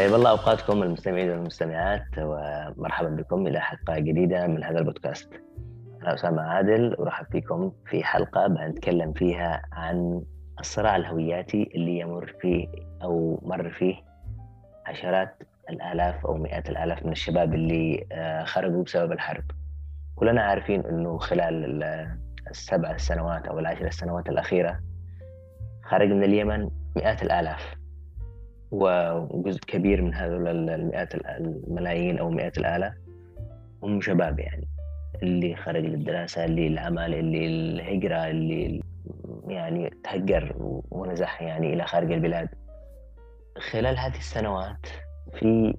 طيب الله أوقاتكم المستمعين والمستمعات ومرحبا بكم إلى حلقة جديدة من هذا البودكاست. أنا أسامة عادل أرحب فيكم في حلقة بنتكلم فيها عن الصراع الهوياتي اللي يمر فيه أو مر فيه عشرات الآلاف أو مئات الآلاف من الشباب اللي آه، خرجوا بسبب الحرب. كلنا عارفين إنه خلال السبع سنوات أو العشر سنوات الأخيرة خرج من اليمن مئات الآلاف وجزء كبير من هذول المئات الملايين أو مئات الالاف هم شباب يعني. اللي خرج للدراسة اللي العمل اللي الهجرة اللي يعني تهجر ونزح يعني إلى خارج البلاد. خلال هذه السنوات في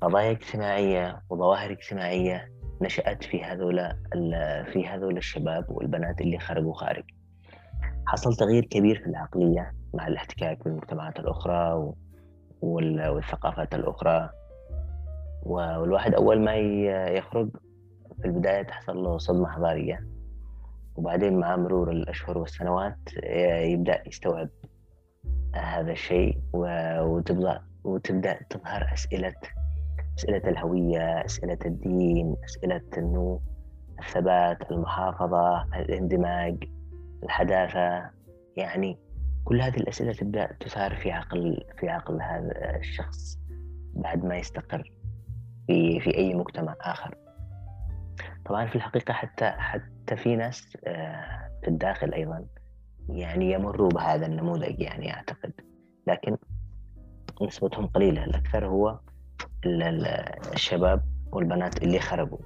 قضايا اجتماعية وظواهر اجتماعية نشأت في هذول في هذول الشباب والبنات اللي خرجوا خارج. حصل تغيير كبير في العقلية مع الاحتكاك بالمجتمعات الأخرى والثقافات الأخرى. والواحد أول ما يخرج في البداية تحصل له صدمة حضارية. وبعدين مع مرور الأشهر والسنوات يبدأ يستوعب هذا الشيء وتبدأ وتبدأ تظهر أسئلة أسئلة الهوية أسئلة الدين أسئلة أنه الثبات المحافظة الاندماج الحداثة. يعني كل هذه الأسئلة تبدأ تثار في عقل في عقل هذا الشخص بعد ما يستقر في في أي مجتمع آخر. طبعا في الحقيقة حتى حتى في ناس آه، في الداخل أيضا يعني يمروا بهذا النموذج يعني أعتقد. لكن نسبتهم قليلة. الأكثر هو الشباب والبنات اللي خرجوا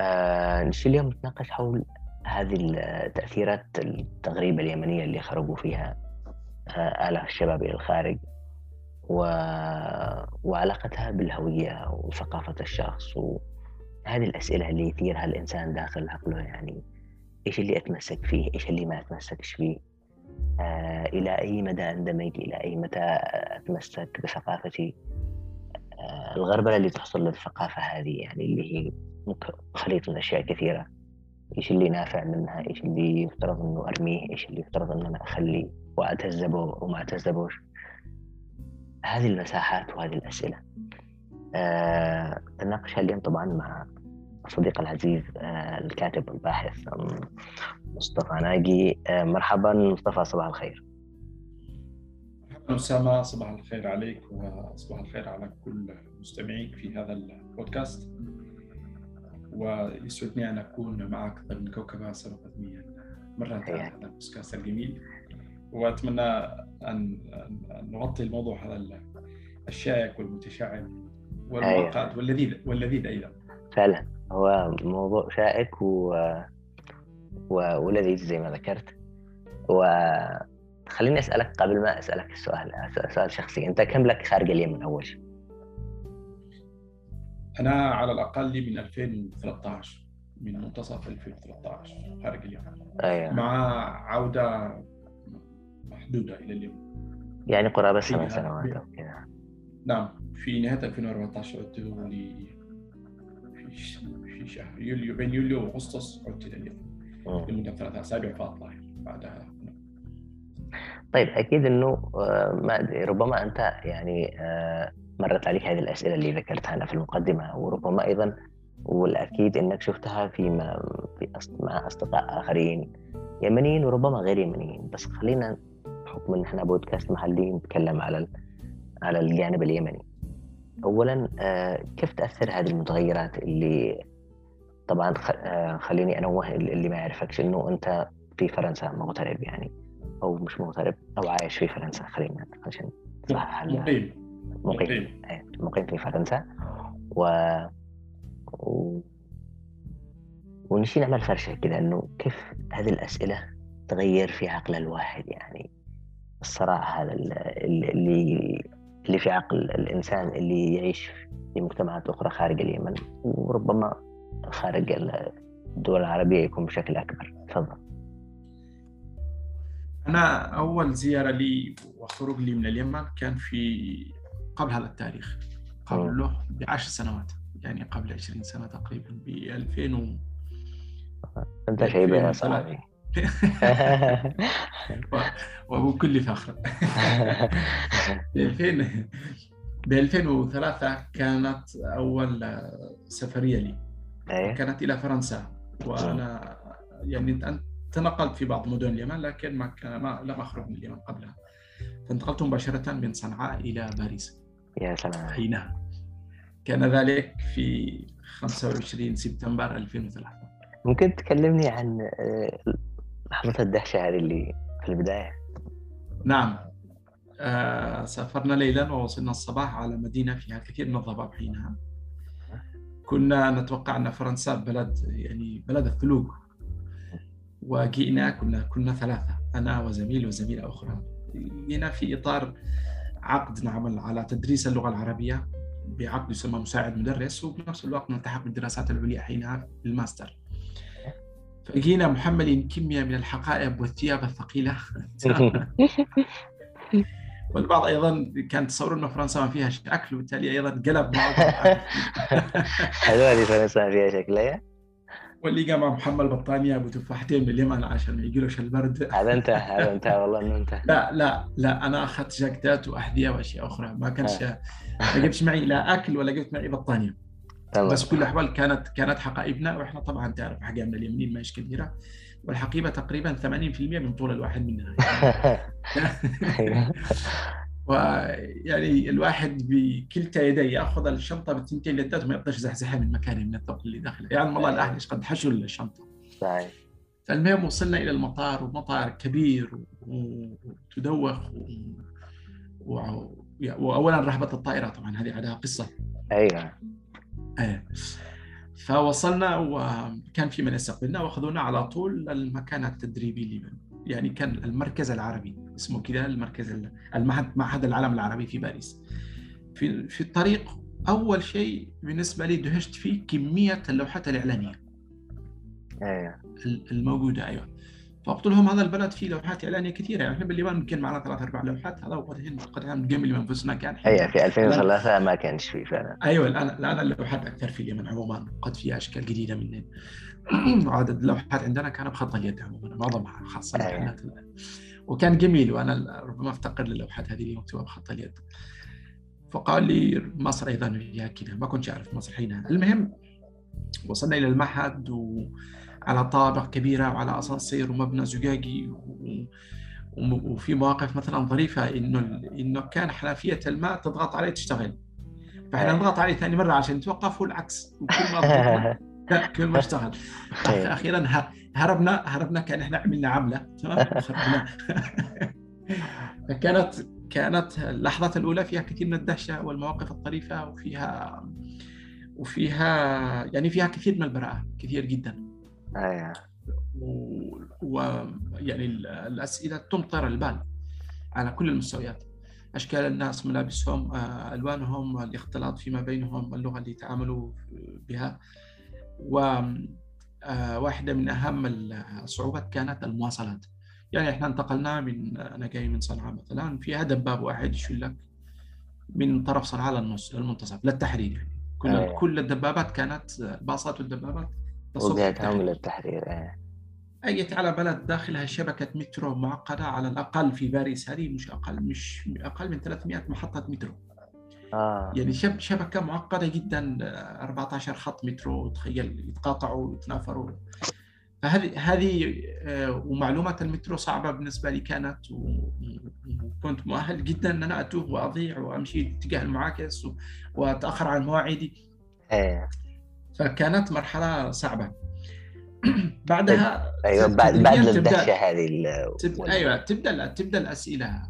آه نشي اليوم نتناقش حول هذه التأثيرات التغريبة اليمنية اللي خرجوا فيها. آلاف الشباب إلى الخارج و... وعلاقتها بالهوية وثقافة الشخص وهذه الأسئلة اللي يثيرها الإنسان داخل عقله يعني إيش اللي أتمسك فيه؟ إيش اللي ما أتمسكش فيه؟ آه إلى أي مدى أندمج؟ إلى أي متى أتمسك بثقافتي؟ آه، الغربلة اللي تحصل للثقافة هذه يعني اللي هي خليط من أشياء كثيرة. إيش اللي نافع منها؟ إيش اللي يفترض أنه أرميه؟ إيش اللي يفترض أنه أنا أخليه؟ وأتهذبه وما أتهذبوش هذه المساحات وهذه الأسئلة. أه تناقشها اليوم طبعا مع صديق العزيز أه الكاتب والباحث مصطفى ناقي أه مرحبا مصطفى صباح الخير. أسامة صباح الخير عليك وصباح الخير على كل مستمعيك في هذا البودكاست. ويسعدني أن أكون معك ضمن كوكبة سبقت بي مرة. هذا البودكاست الجميل. وأتمنى أن نغطي الموضوع هذا الشائك والمتشعب والمعقد واللذيذ واللذيذ أيضا. فعلا. هو موضوع شائك و... و... ولذيذ زي ما ذكرت. و خليني أسألك قبل ما أسألك السؤال سؤال شخصي. أنت كم لك خارج اليمن أول شيء؟ أنا على الأقل من 2013 من منتصف 2013 خارج اليمن. أيوة. مع عودة محدوده إلى اليمن يعني قرابة سبع سنوات أو كذا نعم في نهاية 2014 عدت لي في شهر يوليو بين يوليو وأغسطس عدت إلى اليمن لمدة ثلاث أسابيع فاطلع بعدها طيب أكيد إنه آه، ما ربما أنت يعني آه، مرت عليك هذه الأسئلة اللي ذكرتها أنا في المقدمة وربما أيضا والأكيد إنك شفتها في مع أصدقاء آخرين يمنيين وربما غير يمنيين. بس خلينا بحكم إن إحنا بودكاست محلي نتكلم على على الجانب اليمني. اولا آه، كيف تأثر هذه المتغيرات اللي طبعا خليني انوه اللي ما يعرفكش إنه أنت في فرنسا مغترب يعني أو مش مغترب أو عايش في فرنسا خلينا عشان صح مقيم. مقيم. إيه، مقيم في فرنسا. و, و... ونشي نعمل فرشة كذا إنه كيف هذه الأسئلة تغير في عقل الواحد يعني. الصراع هذا اللي اللي في عقل الإنسان اللي يعيش في مجتمعات أخرى خارج اليمن وربما خارج الدول العربية يكون بشكل أكبر. تفضل. أنا أول زيارة لي وخروج لي من اليمن كان في قبل هذا التاريخ قبل له بعشر سنوات يعني قبل 20 سنة تقريبا ب 2000 و أنت شيء يا صاحبي وبكل فخر 2000 ب 2003 كانت أول سفرية لي. إيه. كانت إلى فرنسا. وأنا يعني تنقلت في بعض مدن اليمن لكن ما كان ما لم أخرج من اليمن قبلها. فانتقلت مباشرة من صنعاء إلى باريس. يا سلام. حينها. كان ذلك في 25 سبتمبر 2003 ممكن تكلمني عن آه، لحظة الدهشة هذه اللي في البداية. نعم. آه سافرنا ليلا ووصلنا الصباح على مدينة فيها كثير من الضباب حينها. كنا نتوقع أن فرنسا بلد يعني بلد الثلوج. وجئنا كنا كنا ثلاثة أنا وزميل وزميلة أخرى. جئنا في إطار عقد نعمل على تدريس اللغة العربية بعقد يسمى مساعد مدرس وبنفس الوقت نلتحق بالدراسات العليا حينها بالماستر فجينا محملين كمية من الحقائب والثياب الثقيلة. والبعض أيضا كان تصور انه فرنسا ما فيها أكل وبالتالي أيضا قلب معه هذول فرنسا فيها شكلها واللي قام محمل بطانيه أبو تفاحتين من اليمن عشان ما يجيلوش البرد. هذا انت هذا انت والله إنه انت لا لا لا أنا أخذت جاكيتات وأحذية وأشياء أخرى ما كانش ما جبتش معي لا أكل ولا جبت معي بطانية. بس كل الأحوال كانت كانت حقائبنا وإحنا طبعا تعرف حقائبنا اليمنيين ما هيش كثيره والحقيبة تقريبا 80% من طول الواحد منها. ويعني الواحد بكلتا يديه يأخذ الشنطة بالتنتين يدات وما يقدرش يزحزحها من مكانه من الثقل اللي داخلها يعني والله الأهل إيش قد حشوا الشنطه صحيح. فالمهم وصلنا إلى المطار ومطار كبير وتدوخ و... و... واولا رهبه الطائرة طبعا هذه عندها قصة. أيوه. إيه. فوصلنا وكان في من يستقبلنا واخذونا على طول المكان التدريبي لمن. يعني كان المركز العربي اسمه كذا المركز المعهد معهد العالم العربي في باريس. في في الطريق أول شيء بالنسبة لي دهشت فيه كمية اللوحات الاعلانيه أيوه الموجودة أيوه. فقلت لهم هذا البلد فيه لوحات إعلانية كثيرة. يعني إحنا باليابان يمكن معنا ثلاث أربع لوحات. هذا وقد قد نجمل انفسنا كان أيوه في 2003 ما كانش فيه فعلا. أيوه الان الان اللوحات أكثر في اليمن عموما. قد فيها أشكال جديدة من عدد اللوحات عندنا كان بخط اليد عموما معظمها خاصة أيوة. وكان جميل وأنا ربما أفتقر للوحات هذه اللي مكتوبه بخط اليد. فقال لي مصر أيضا فيها كذا ما كنت أعرف مصر حينها. المهم وصلنا إلى المعهد وعلى طابق كبيرة وعلى اسانسير ومبنى زجاجي. وفي مواقف مثلا ظريفة إنه إنه كان حنفية الماء تضغط عليه تشتغل. فإحنا نضغط عليه ثاني مرة عشان نتوقف والعكس وكل ما كل ما اشتغل. أخيرا هربنا هربنا كأن إحنا عملنا عملة تمام؟ فكانت كانت اللحظات الأولى فيها كثير من الدهشة والمواقف الطريفة وفيها وفيها يعني فيها كثير من البراءة كثير جدا. أيوه ويعني الأسئلة تمطر البال على كل المستويات. أشكال الناس ملابسهم آه، ألوانهم الاختلاط فيما بينهم اللغة اللي يتعاملوا بها. وواحدة من أهم الصعوبات كانت المواصلات. يعني إحنا انتقلنا من أنا جاي من صنعاء مثلا فيها دباب واحد يشيل لك من طرف صنعاء للنص للمنتصف للتحرير. يعني كل أيه. كل الدبابات كانت الباصات والدبابات وجهتهم للتحرير إيه أجت على بلد داخلها شبكة مترو معقدة على الأقل في باريس. هذه مش أقل مش أقل من 300 محطة مترو. آه. يعني شب شبكة معقدة جدا 14 خط مترو. تخيل يتقاطعوا ويتنافروا فهذه هذه آه، ومعلومه المترو صعبة بالنسبة لي كانت وكنت مؤهل جدا إن أنا أتوه وأضيع وأمشي اتجاه المعاكس وأتأخر عن مواعيدي. فكانت مرحلة صعبة. بعدها أيوه بعد بعد الدهشه هذه تبدأ أيوه تبدأ تبدأ الأسئلة.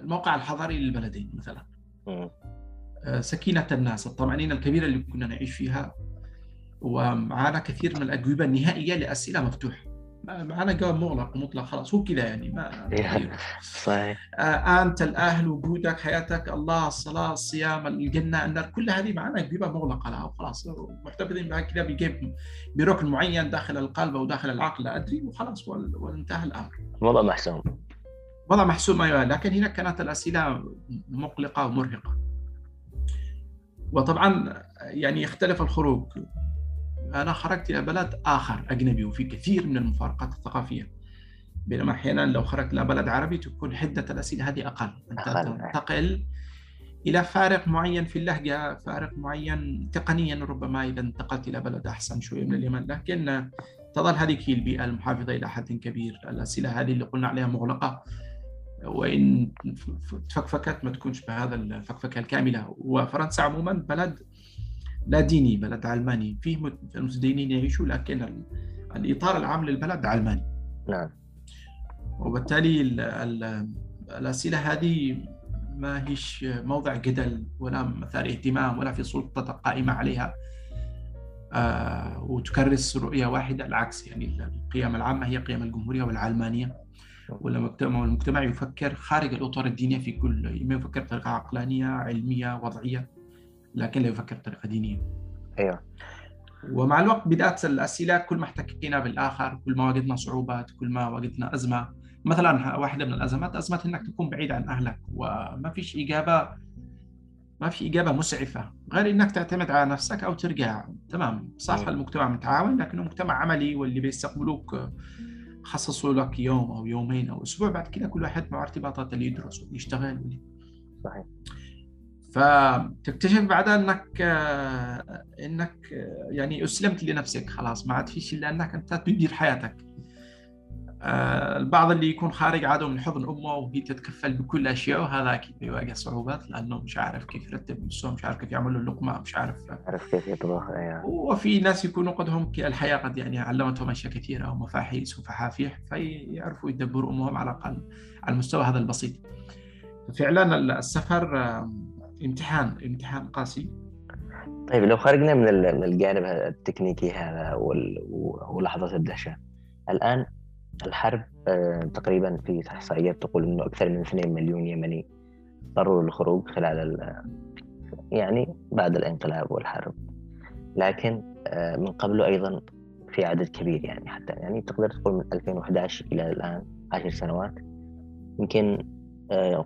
الموقع الحضاري للبلدين مثلا. آه، سكينة الناس الطمأنينة الكبيرة اللي كنا نعيش فيها. ومعانا كثير من الأجوبة النهائية لأسئلة مفتوحة. معنا جواب مغلق مطلق خلاص هو كذا يعني ما صحيح. آه أنت الأهل وجودك حياتك الله الصلاة الصيام الجنة النار كل هذه معنا اجوبه مغلقة لها وخلاص محتفظين بها كذا بيجيب بركن معين داخل القلب أو داخل العقل لا أدري وخلاص وانتهى الأمر. وضع محسوم. وضع محسوم أيوه لكن هنا كانت الأسئلة مقلقة ومرهقة. وطبعا يعني يختلف الخروج. أنا خرجت إلى بلد آخر أجنبي وفي كثير من المفارقات الثقافية. بينما أحيانا لو خرجت إلى بلد عربي تكون حدة الأسئلة هذه أقل. أنت تنتقل إلى فارق معين في اللهجة فارق معين تقنيا. ربما إذا انتقلت إلى بلد أحسن شوية من اليمن. لكن تظل هذه هي البيئة المحافظة إلى حد كبير. الأسئلة هذه اللي قلنا عليها مغلقة. وإن تفكفكت ما تكونش بهذا الفكفكة الكاملة. وفرنسا عموما بلد لا ديني بلد علماني. فيه متدينين يعيشوا لكن الإطار العام للبلد علماني. نعم. وبالتالي ال ال الأسئلة هذه ما هيش موضع جدل ولا مثار اهتمام ولا في سلطة قائمة عليها. آه وتكرس رؤية واحدة العكس. يعني القيم العامة هي قيم الجمهورية والعلمانية. والمجتمع والمجتمع يفكر خارج الإطار الدينيه في كل ما يفكر بطريقة عقلانية علمية وضعية. لكن لا يفكر بطريقة دينية. أيوه. ومع الوقت بدأت الأسئلة كل ما احتكينا بالآخر كل ما وجدنا صعوبات كل ما وجدنا أزمة. مثلا واحدة من الأزمات أزمة إنك تكون بعيد عن أهلك وما فيش إجابة ما في إجابة مسعفة. غير إنك تعتمد على نفسك أو ترجع. تمام. صح المجتمع متعاون لكنه مجتمع عملي واللي بيستقبلوك خصصوا لك يوم أو يومين أو أسبوع. بعد كده كل واحد مع ارتباطات اللي يدرس واللي يشتغل صحيح. فتكتشف بعدها أنك إنك يعني أسلمت لنفسك خلاص. ما عاد فيش الا انك أنت تدير حياتك. آه، البعض اللي يكون خارج عاده من حضن أمه وهي تتكفل بكل أشياء وهذا أكيد بيواجه صعوبات لأنه مش عارف كيف يرتب نفسه مش عارف كيف يعمل له اللقمه مش عارف. عارف كيف يطبخ يعني. وفي ناس يكونوا قدهم الحياة قد يعني علمتهم أشياء كثيرة ومفاحيس وفحافيح فيعرفوا يدبروا أمورهم على الأقل على المستوى هذا البسيط. فعلا السفر امتحان امتحان قاسي. طيب لو خرجنا من الجانب التكنيكي هذا ولحظات الدهشة الآن الحرب آه، تقريبا في إحصائيات تقول إنه أكثر من 2 مليون يمني اضطروا للخروج خلال يعني بعد الانقلاب والحرب. لكن آه، من قبله أيضا في عدد كبير يعني حتى يعني تقدر تقول من 2011 إلى الآن 10 سنوات يمكن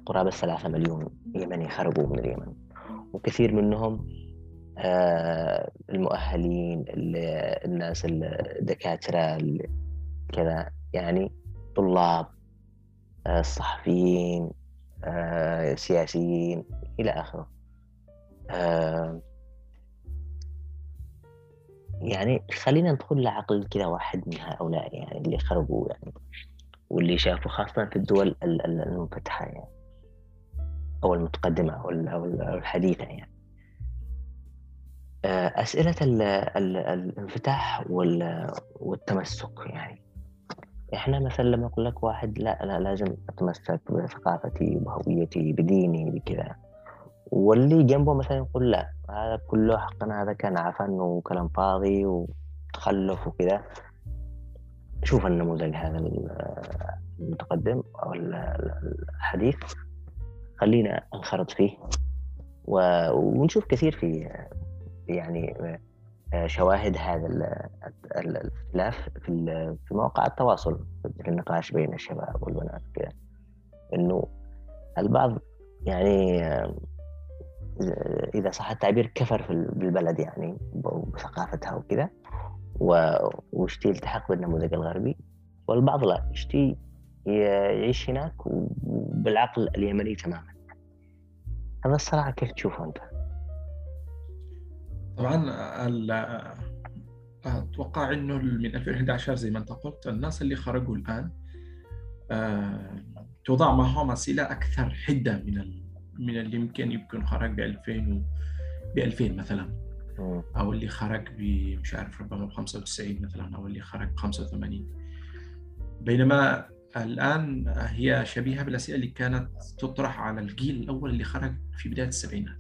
قرابة 3 مليون يمني خرجوا من اليمن. وكثير منهم المؤهلين الناس الدكاترة كذا. يعني طلاب آه، صحفيين آه، سياسيين إلى آخره. آه، يعني خلينا ندخل لعقل كذا واحد من هؤلاء يعني اللي خرجوا يعني. واللي شافوا خاصة في الدول المنفتحة يعني. أو المتقدمة أو الحديثة يعني. أسئلة الانفتاح والتمسك يعني. إحنا مثلا لما أقول لك واحد لا لا لازم أتمسك بثقافتي بهويتي بديني بكذا. واللي جنبه مثلا يقول لا هذا كله حقنا هذا كان عفن وكلام فاضي وتخلف وكذا. شوف النموذج هذا المتقدم أو الحديث. خلينا انخرط فيه ونشوف كثير في يعني شواهد هذا الاختلاف في في مواقع التواصل في النقاش بين الشباب والبنات كذا إنه البعض يعني إذا صح التعبير كفر بالبلد يعني بثقافتها وكذا. ويشتي يلتحق بالنموذج الغربي. والبعض لا يشتي يعيش هناك بالعقل اليمني تماما. هذا الصراحه كيف تشوفه أنت؟ طبعا أتوقع إنه من 2011 زي ما أنت قلت الناس اللي خرجوا الآن آه، توضع معهم أسئلة أكثر حدة من من اللي يمكن يكون خرج ب 2000 ب 2000 مثلا. أو اللي خرج ب مش عارف ربما ب 95 مثلا أو اللي خرج ب 85 بينما الآن هي شبيهة بالأسئلة اللي كانت تطرح على الجيل الأول اللي خرج في بداية السبعينات.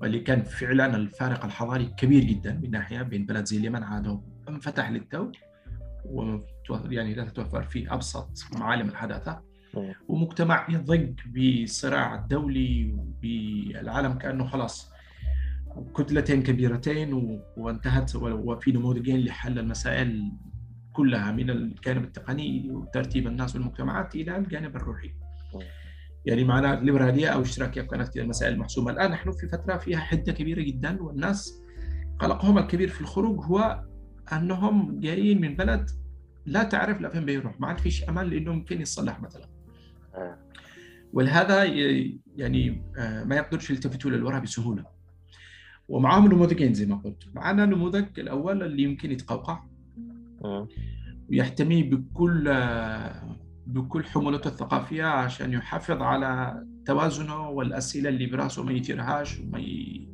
واللي كان فعلا الفارق الحضاري كبير جدا من ناحية بين بلد زي اليمن عاد انفتح للتو يعني لا تتوفر فيه أبسط معالم الحداثة. ومجتمع يضج بالصراع الدولي وبالعالم كأنه خلاص كتلتين كبيرتين وانتهت وفي نموذجين لحل المسائل كلها من الجانب التقني وترتيب الناس والمجتمعات إلى الجانب الروحي. يعني معناها ليبرالية أو اشتراكية كانت كذا المسائل محسومه الآن نحن في فترة فيها حدة كبيرة جدا والناس قلقهم الكبير في الخروج هو أنهم جايين من بلد لا تعرف لفين بيروح ما عاد فيش أمل لأنه ممكن يتصلح مثلا. ولهذا يعني آه، ما يقدرش يلتفتوا للوراء بسهولة. ومعهم نموذجين زي ما قلت. معنا نموذج الأول اللي يمكن يتقوقع ويحتمي بكل بكل حمولته الثقافية عشان يحافظ على توازنه والأسئلة اللي براسه ما يثيرهاش وما ي...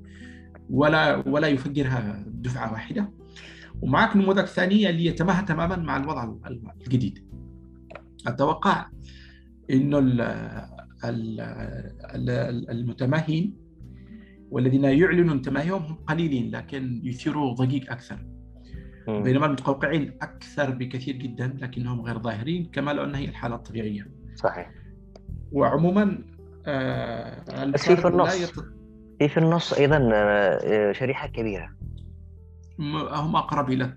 ولا ولا يفجرها دفعه واحدة. ومعك نموذج ثاني اللي يتماهى تماما مع الوضع الجديد. أتوقع إنه المتماهين والذين يعلنون تماهيهم هم قليلين لكن يثيروا ضجيج أكثر. بينما المتقوقعين أكثر بكثير جدا لكنهم غير ظاهرين كما لو انها هي الحالة الطبيعية. صحيح. وعموما آه بس في في النص. يط... في في النص أيضا آه، شريحة كبيرة. هم أقرب إلى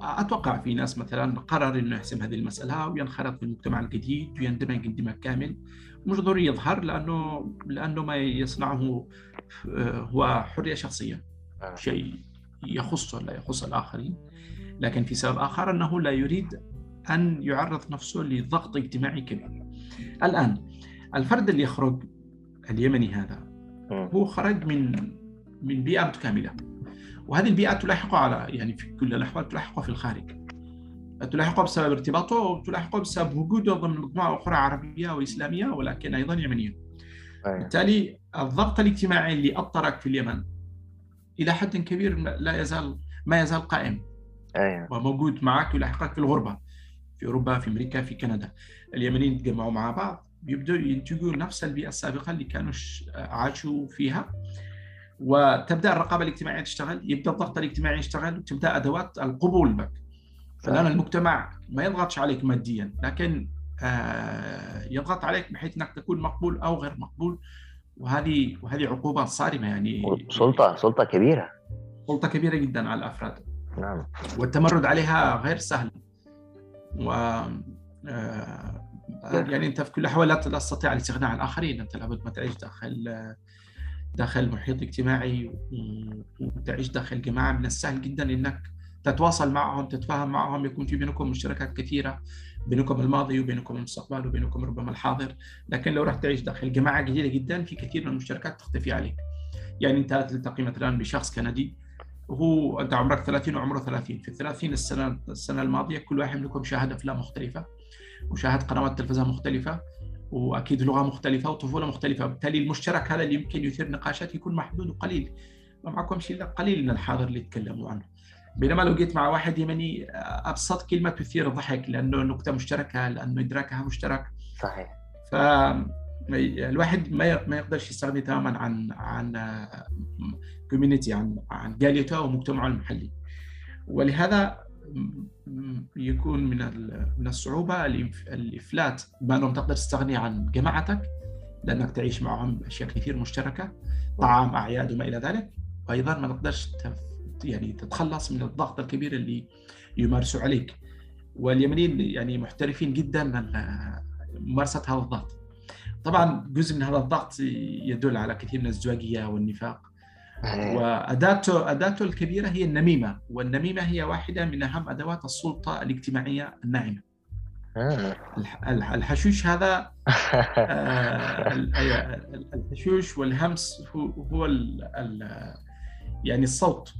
أتوقع في ناس مثلا قرر إنه يحسم هذه المسألة وينخرط في المجتمع الجديد ويندمج اندماج كامل. مش ضروري يظهر لأنه لأنه ما يصنعه آه، هو حرية شخصية. آه. شيء يخصه لا يخص الآخرين. لكن في سبب آخر أنه لا يريد أن يعرض نفسه لضغط اجتماعي كبير. الآن الفرد اللي يخرج اليمني هذا هو خرج من من بيئة متكاملة. وهذه البيئة تلاحقه على يعني في كل الأحوال تلاحقه في الخارج. تلاحقه بسبب ارتباطه وتلاحقه بسبب وجوده ضمن مجموعة أخرى عربية وإسلامية ولكن أيضا يمنية. بالتالي الضغط الاجتماعي اللي أطرك في اليمن إلى حد كبير لا يزال ما يزال قائم. أيوة. وموجود معك يلاحقك في الغربة في أوروبا في أمريكا في كندا. اليمنيين يتجمعوا مع بعض يبدأوا ينتجوا نفس البيئة السابقة اللي كانوا عاشوا فيها. وتبدأ الرقابة الاجتماعية تشتغل يبدأ الضغط الاجتماعي يشتغل وتبدأ أدوات القبول بك. فالان المجتمع ما يضغطش عليك ماديا لكن يضغط عليك بحيث إنك تكون مقبول أو غير مقبول. وهذه وهذه عقوبة صارمة يعني. سلطة سلطة كبيرة. سلطة كبيرة جدا على الأفراد. نعم. والتمرد عليها غير سهل. و آه، يعني أنت في كل الأحوال لا تستطيع الاستغناء عن الآخرين. أنت لابد ما تعيش داخل داخل محيط اجتماعي وتعيش داخل جماعة. من السهل جدا إنك تتواصل معهم تتفاهم معهم. يكون في بينكم مشتركات كثيرة. بينكم الماضي وبينكم المستقبل وبينكم ربما الحاضر. لكن لو رحت تعيش داخل جماعة جديدة جدا في كثير من المشتركات تختفي عليك. يعني أنت تلتقي مثلا بشخص كندي وهو أنت عمرك 30 وعمره 30 في ال 30 السنة السنة الماضية كل واحد منكم شاهد أفلام مختلفة وشاهد قنوات تلفزيون مختلفة وأكيد لغة مختلفة وطفولة مختلفة. بالتالي المشترك هذا اللي يمكن يثير نقاشات يكون محدود وقليل. ما معكم شيء قليل من الحاضر اللي يتكلموا عنه. بينما لو جيت مع واحد يمني أبسط كلمة تثير الضحك لأنه نكتة مشتركة لأنه ادراكها مشترك. صحيح. ف الواحد ما ما يقدرش يستغني تماما عن عن كوميونتي عن عن جاليته ومجتمعه المحلي. ولهذا يكون من من الصعوبة الإفلات بما انه تقدر تستغني عن جماعتك لأنك تعيش معهم أشياء كثير مشتركة طعام أعياد وما إلى ذلك. وأيضا ما تقدرش يعني تتخلص من الضغط الكبير اللي يمارسوا عليك. واليمنيين يعني محترفين جدا ممارسة هذا الضغط. طبعا جزء من هذا الضغط يدل على كثير من الازدواجيه والنفاق. وأداته أداته الكبيرة هي النميمة. والنميمة هي واحدة من أهم أدوات السلطة الاجتماعية الناعمة. آه. الحشوش هذا آه، الحشوش والهمس هو يعني الصوت.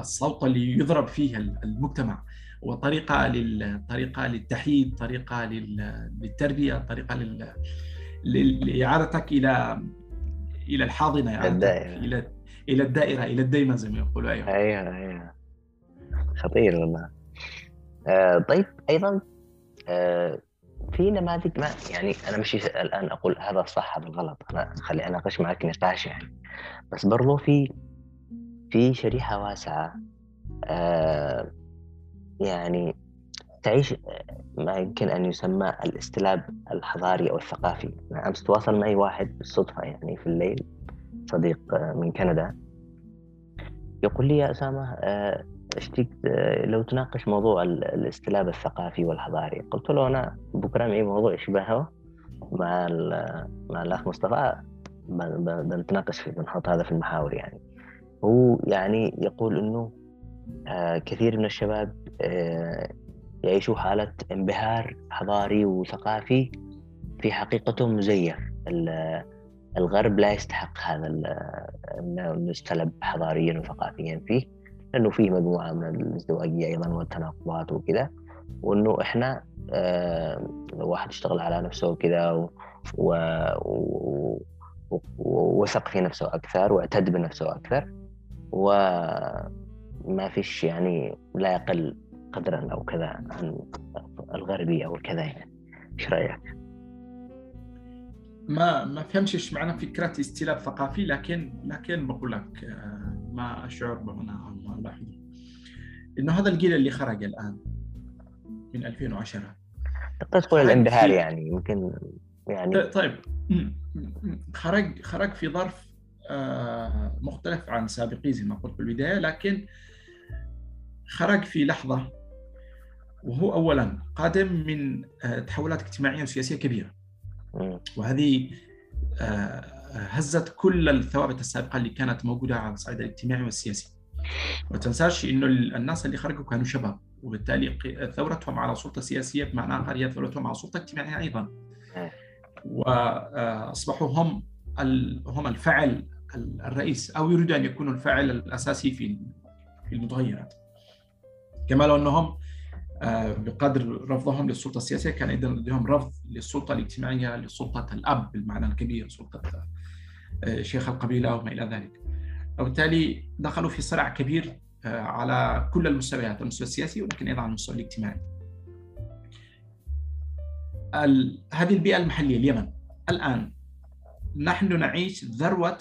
الصوت اللي يضرب فيه المجتمع وطريقة للطريقه للتحييد طريقة للتربية طريقة لإعادتك إلى إلى الحاضنة يعني الدائرة. إلى إلى الدائرة إلى الدايمة زي ما يقولوا أيوه. أيوه أيوه. خطير والله. آه طيب أيضا آه في نماذج ما يعني أنا مش الآن أقول هذا صح هذا غلط أنا خلي أناقش معك نقاش يعني. بس برضو في في شريحة واسعة آه يعني تعيش ما يمكن أن يسمى الاستلاب الحضاري أو الثقافي. أمس تواصل معي واحد بالصدفة يعني في الليل صديق من كندا. يقول لي يا أسامة اشتقت آه، لو تناقش موضوع الاستلاب الثقافي والحضاري. قلت له أنا بكرة معي موضوع يشبهه مع مع الأخ مصطفى بنتناقش فيه بنحط هذا في المحاور يعني. هو يعني يقول إنه آه، كثير من الشباب آه، يعيشوا حالة انبهار حضاري وثقافي في حقيقته مزيف الغرب لا يستحق هذا انه نستلب حضاريا وثقافيا فيه لأنه فيه مجموعة من الازدواجية أيضا والتناقضات وكذا وإنه إحنا آه الواحد يشتغل على نفسه وكذا ووثق في نفسه أكثر واعتد بنفسه أكثر. وما فيش يعني لا يقل قدرا أو كذا عن الغربي أو كذا يعني. إيش رأيك؟ ما ما فهمتش إيش معنى فكرة استلاب ثقافي لكن لكن بقول لك آه، ما أشعر بمعنى ما الاحظه إنه هذا الجيل اللي خرج الآن من 2010 تقدر تقول الانبهار يعني يمكن يعني طيب خرج خرج في ظرف مختلف عن سابقيه زي ما قلت في البداية لكن خرج في لحظة وهو اولا قادم من آه، تحولات اجتماعيه وسياسيه كبيرة. وهذه آه، هزت كل الثوابت السابقة اللي كانت موجودة على الصعيد الاجتماعي والسياسي. ما تنساش إنه الناس اللي خرجوا كانوا شباب وبالتالي ثورتهم على سلطة سياسية بمعنى آخر هي ثورتهم على سلطة اجتماعية أيضا. واصبحوا هم هم الفعل الرئيس أو يريدوا أن يكونوا الفاعل الأساسي في في المتغيرات. كما لو أنهم آه، بقدر رفضهم للسلطة السياسية كان أيضا لديهم رفض للسلطة الاجتماعية لسلطة الأب بالمعنى الكبير سلطة آه، شيخ القبيلة وما إلى ذلك. وبالتالي دخلوا في صراع كبير آه، على كل المستويات المستوى السياسي ولكن أيضا على المستوى الاجتماعي. هذه البيئة المحلية اليمن. الآن نحن نعيش ذروة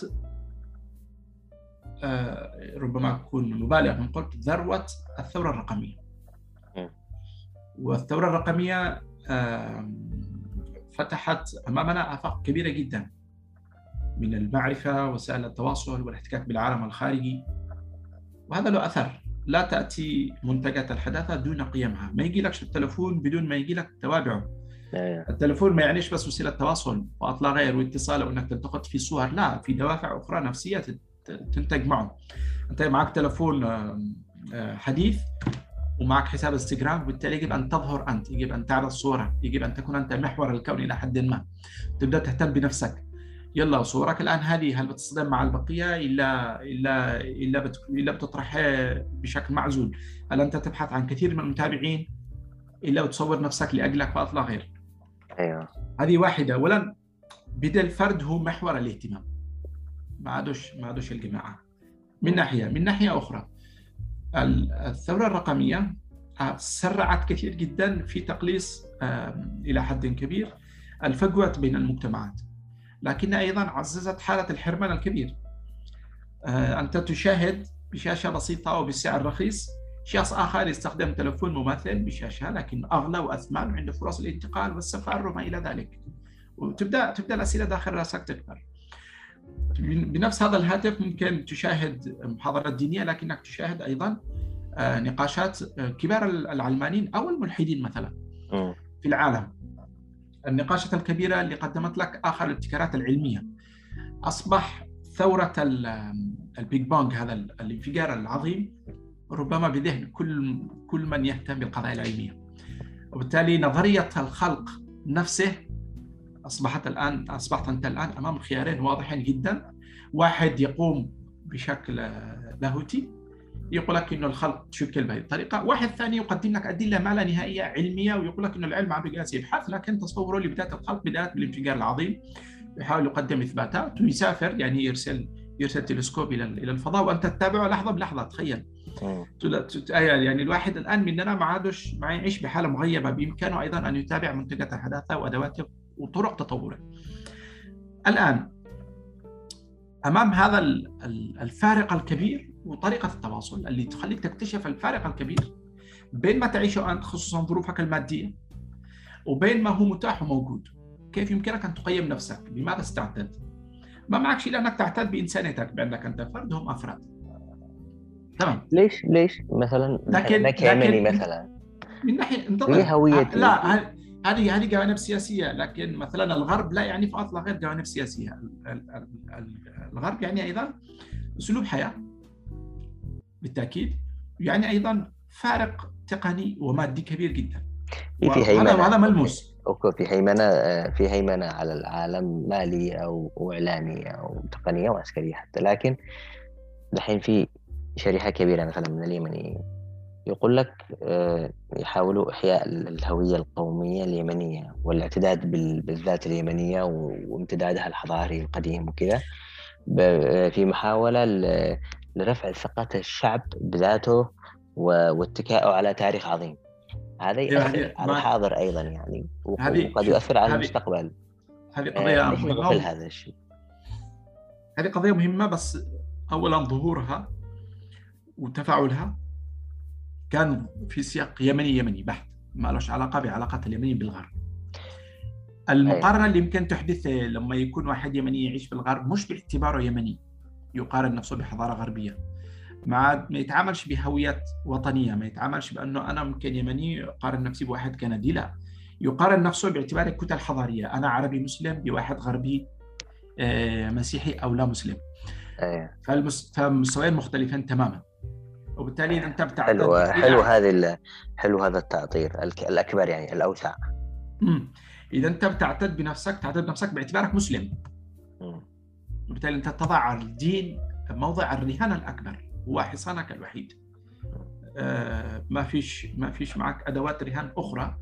ربما أكون مبالغ من قلت ذروة الثورة الرقمية. والثورة الرقمية فتحت أمامنا آفاق كبيرة جدا من المعرفة وسائل التواصل والاحتكاك بالعالم الخارجي. وهذا له أثر. لا تأتي منتجات الحداثة دون قيمها. ما يجي لك التلفون بدون ما يجي لك توابعه. التلفون ما يعنيش بس وسيلة تواصل وأطلع غير واتصال أو أنك تلتقط في صور. لا في دوافع أخرى نفسية تنتج معه. أنت معك تلفون حديث ومعك حساب إنستغرام وبالتالي يجب أن تظهر أنت يجب أن تعرض صوره يجب أن تكون أنت محور الكون إلى حد ما. تبدأ تهتم بنفسك. يلا صورك الآن هذه هل بتصطدم مع البقية إلا إلا إلا بت... إلا بتطرح بشكل معزول؟ هل أنت تبحث عن كثير من المتابعين إلا بتصور نفسك لأجلك فاطلع غير؟ أيوه. هذه واحدة. اولا بدا الفرد هو محور الاهتمام. ما عادوش ما عادوش الجماعه من ناحيه من ناحية أخرى الثورة الرقمية آه، سرعت كثير جدا في تقليص إلى حد كبير الفجوة بين المجتمعات. لكن أيضا عززت حالة الحرمان الكبير. آه، أنت تشاهد بشاشة بسيطة وبسعر رخيص شخص آخر يستخدم تلفون مماثل بشاشة لكن أغلى وأثمن وعنده فرص الانتقال والسفر وما إلى ذلك. وتبدأ تبدأ الأسئلة داخل رأسك تكبر. بنفس هذا الهاتف ممكن تشاهد محاضرات دينية لكنك تشاهد أيضا آه، نقاشات آه، كبار العلمانيين أو الملحدين مثلا في العالم. النقاشات الكبيرة اللي قدمت لك آخر الابتكارات العلمية. أصبح ثورة ال Big Bang هذا الانفجار العظيم ربما بذهن كل كل من يهتم بالقضايا العلمية. وبالتالي نظرية الخلق نفسه أصبحت الان أصبحت أنت الآن أمام خيارين واضحين جدا. واحد يقوم بشكل لاهوتي يقول لك إنه الخلق تشكل بهذه الطريقة، واحد ثاني يقدم لك أدلة ما لا نهائية علمية ويقول لك إنه العلم عم جالس يبحث لكن تصوره لبدايه الخلق بداية بالانفجار العظيم. يحاول يقدم إثباتات ويسافر يعني يرسل يرسل تلسكوب إلى إلى الفضاء. وأنت تتابعه لحظة بلحظة تخيل. يعني الواحد الآن مننا ما عادش ما يعيش بحالة مغيبة. بإمكانه أيضا أن يتابع منتجات الحداثة وادواته وطرق تطوره الآن أمام هذا الفارق الكبير وطريقة التواصل اللي تخليك تكتشف الفارق الكبير بين ما تعيشه أنت خصوصا ظروفك المادية وبين ما هو متاح وموجود. كيف يمكنك أن تقيم نفسك؟ بماذا ستعتد ما معك شيء لأنك تعتد بإنسانيتك بأنك أنت فرد هم أفراد. تمام. ليش؟ ليش؟ مثلا لكن لكن مثلا. من ناحيه انتظر. هويتي؟ لا هذه هذه جوانب سياسية لكن مثلا الغرب لا يعني فقط لا غير جوانب سياسية. الغرب يعني أيضا أسلوب حياة بالتأكيد يعني أيضا فارق تقني ومادي كبير جدا. في هيمنه وهذا ملموس. أوكي في هيمنه في هيمنه على العالم ماليه أو اعلاميه أو تقنية وعسكرية حتى. لكن دحين في شريحة كبيرة مثلا من اليمنيين. يقول لك آه، يحاولوا إحياء الهوية القومية اليمنية والاعتداد بالذات اليمنية وامتدادها الحضاري القديم وكذا. في محاولة لرفع ثقة الشعب بذاته واتكائه على تاريخ عظيم. هذا يؤثر على الحاضر أيضا يعني وقد يؤثر على المستقبل. هذه آه مهمة. هذا الشيء. هذه قضية مهمة بس اولا ظهورها وتفاعلها. كان في سياق يمني يمني بحت. ما لهش علاقة بعلاقات اليمنيين بالغرب. المقارنة اللي يمكن تحدث لما يكون واحد يمني يعيش في الغرب مش باعتباره يمني. يقارن نفسه بحضارة غربية. ما ما يتعاملش بهويات وطنية. ما يتعاملش بأنه أنا ممكن يمني اقارن نفسي بواحد كندي. لا. يقارن نفسه باعتبار الكتل الحضارية. أنا عربي مسلم بواحد غربي آه، مسيحي أو لا مسلم. أيه. فالمستويين مختلفين تماما. وبالتالي انت بتعتقد حلو حلو هذه حلو هذا التعطير الأكبر يعني الأوسع. امم إذا انت بتعتد بنفسك تعتد بنفسك باعتبارك مسلم. وبالتالي انت تضع الدين موضع الرهان الأكبر هو حصانك الوحيد. آه ما فيش ما فيش معك أدوات رهان أخرى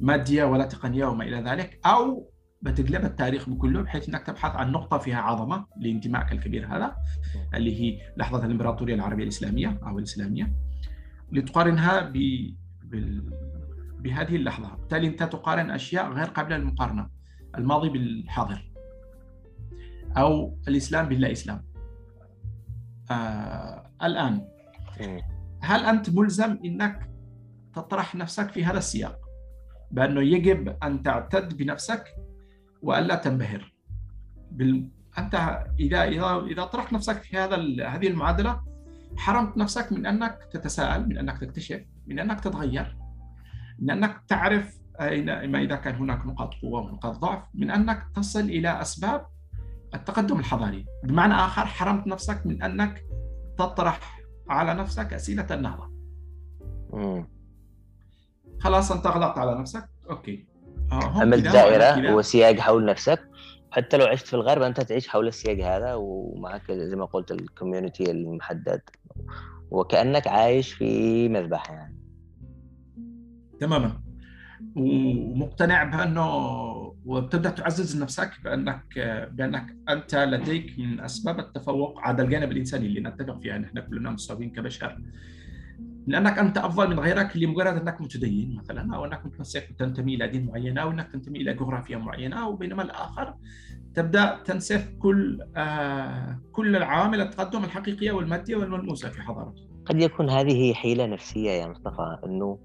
مادية ولا تقنية وما إلى ذلك أو بتقلب التاريخ بكله بحيث إنك تبحث عن نقطة فيها عظمة لانتمائك الكبير هذا اللي هي لحظة الإمبراطورية العربية الإسلامية أو الإسلامية لتقارنها ب بهذه اللحظة، بالتالي أنت تقارن أشياء غير قابلة للمقارنة الماضي بالحاضر أو الإسلام باللا إسلام. آه الآن هل أنت ملزم إنك تطرح نفسك في هذا السياق؟ بأنه يجب أن تعتد بنفسك والا تنبهر. بال... أنت إذا إذا إذا طرحت نفسك في هذا ال... هذه المعادلة حرمت نفسك من أنك تتساءل من أنك تكتشف من أنك تتغير من أنك تعرف ما إذا كان هناك نقاط قوة ونقاط ضعف من أنك تصل إلى أسباب التقدم الحضاري. بمعنى آخر حرمت نفسك من أنك تطرح على نفسك أسئلة النهضة. خلاص أنت غلطت على نفسك. okay. عملت دائرة وسياق حول نفسك. حتى لو عشت في الغرب أنت تعيش حول السياق هذا ومعك زي ما قلت ال community المحدد. وكأنك عايش في مذبح يعني. تماما. ومقتنع بأنه وبتبدأ تعزز نفسك بأنك بأنك أنت لديك من أسباب التفوق على الجانب الإنساني اللي نتفق فيها نحن كلنا مساويين كبشر. لأنك أنت أفضل من غيرك لمجرد أنك متدين مثلا أو أنك متمسك تنتمي إلى دين معين أو أنك تنتمي إلى جغرافيا معينة وبينما الآخر تبدأ تنسف كل آه كل العوامل التقدم الحقيقية والمادية والملموسة في حضارته. قد يكون هذه حيلة نفسية يا مصطفى إنه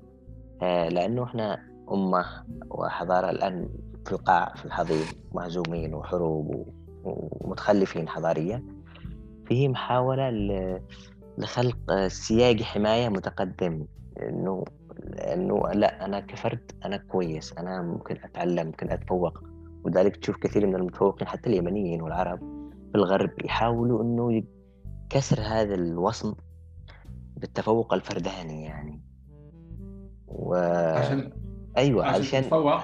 آه لأنه إحنا أمة وحضارة الآن في القاع في الحضيض مهزومين وحروب ومتخلفين حضاريا فيه محاولة لخلق سياق حماية متقدم إنه إنه لا أنا كفرد أنا كويس أنا ممكن أتعلم ممكن أتفوق. ولذلك تشوف كثير من المتفوقين حتى اليمنيين والعرب في الغرب يحاولوا إنه كسر هذا الوصم بالتفوق الفرداني يعني. و عشان أيوه عشان, عشان... تتفوق؟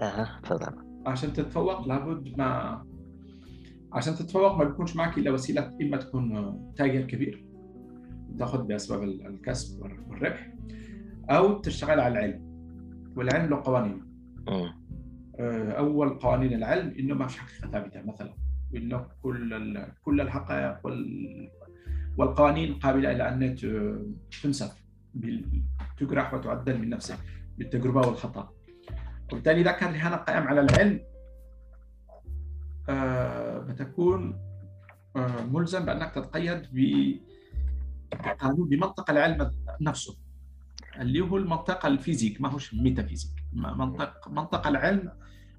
أها تفضل. عشان تتفوق لابد ما عشان تتفوق ما بيكونش معك إلا وسيلة إما تكون تاجر كبير. تاخذ بأسباب الكسب والربح أو تشتغل على العلم. والعلم له قوانين. آه، أول قوانين العلم إنه ما فيش حقيقة ثابتة مثلا. وانه كل كل الحقائق والقوانين قابلة إلى أن تنسف تجرح وتعدل من نفسك بالتجربة والخطأ. وبالتالي إذا كان الرهان قائم على العلم آه، بتكون آه، ملزم بأنك تتقيد قانون بمنطق العلم نفسه. اللي هو المنطق ال physic ما هوش metaphysic. منطق منطق العلم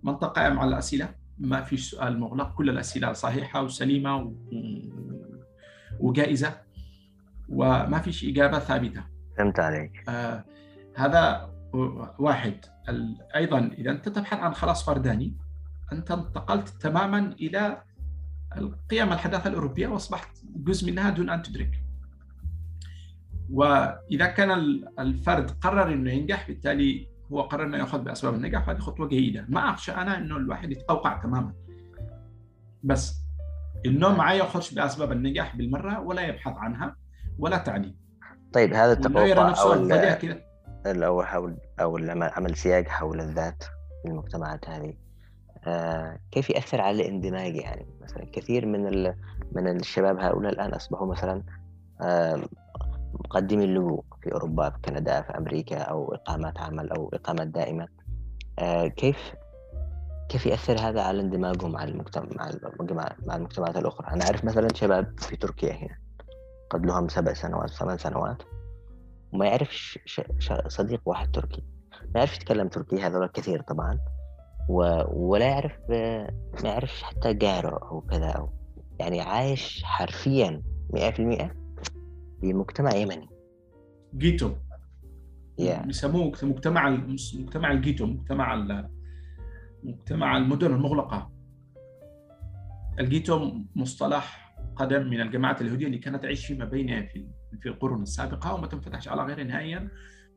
منطق قائم على الأسئلة. ما فيش سؤال مغلق كل الأسئلة صحيحة وسليمة و... وجائزة. وما فيش إجابة ثابتة. فهمت عليك. آه هذا واحد. أيضا إذا أنت تبحث عن خلاص فرداني أنت انتقلت تماما إلى القيم الحداثة الأوروبية وأصبحت جزء منها دون أن تدرك. وإذا كان الفرد قرر إنه ينجح بالتالي هو قرر إنه يأخذ بأسباب النجاح وهذه خطوة جيدة. ما أخشى أنا إنه الواحد يتقوقع تماما. بس إنه ما يأخذش بأسباب النجاح بالمرة ولا يبحث عنها ولا تعني طيب هذا التقوقع أو أو حول أو عمل سياق حول الذات في المجتمعات هذه. آه كيف يأثر على الاندماج يعني؟ مثلا كثير من من الشباب هؤلاء الآن أصبحوا مثلا آه مقدمي اللجوء في أوروبا في كندا في أمريكا أو إقامات عمل أو إقامات دائمة. آه كيف كيف ياثر هذا على اندماجهم مع المجتمع مع مع المجتمعات الأخرى؟ أنا أعرف مثلا شباب في تركيا هنا قد لهم سبع سنوات ثمان سنوات وما يعرفش صديق واحد تركي. ما يعرف يتكلم تركي هذول كثير طبعا و... ولا يعرف ما يعرفش حتى جارو أو كذا أو يعني عايش حرفيا 100% في مجتمع يمني. جيتو. Yeah. يسموه مجتمع مجتمع الجيتو مجتمع مجتمع المدن المغلقة. الجيتو مصطلح قدم من الجماعات اليهودية اللي كانت تعيش فيما بين في في القرون السابقة وما تنفتحش على غير نهائيا.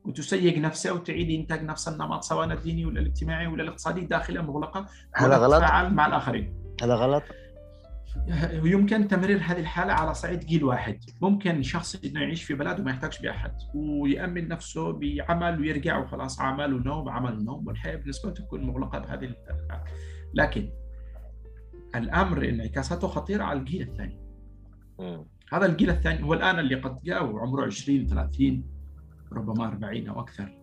وتسيج نفسها وتعيد إنتاج نفس النمط سواء الديني ولا الاجتماعي ولا الاقتصادي داخلها مغلقة. هذا غلط؟ مع الآخرين. هذا غلط؟ ويمكن تمرير هذه الحالة على صعيد جيل واحد. ممكن شخص إنه يعيش في بلد وما يحتاجش بأحد ويأمن نفسه بعمل ويرجع وخلاص عمل ونوم عمل ونوم والحياة بالنسبة له تكون مغلقة بهذه الحالة. لكن الأمر انعكاساته خطيرة على الجيل الثاني. هذا الجيل الثاني هو الآن اللي قد جاء وعمره 20 30 ربما 40 أو أكثر.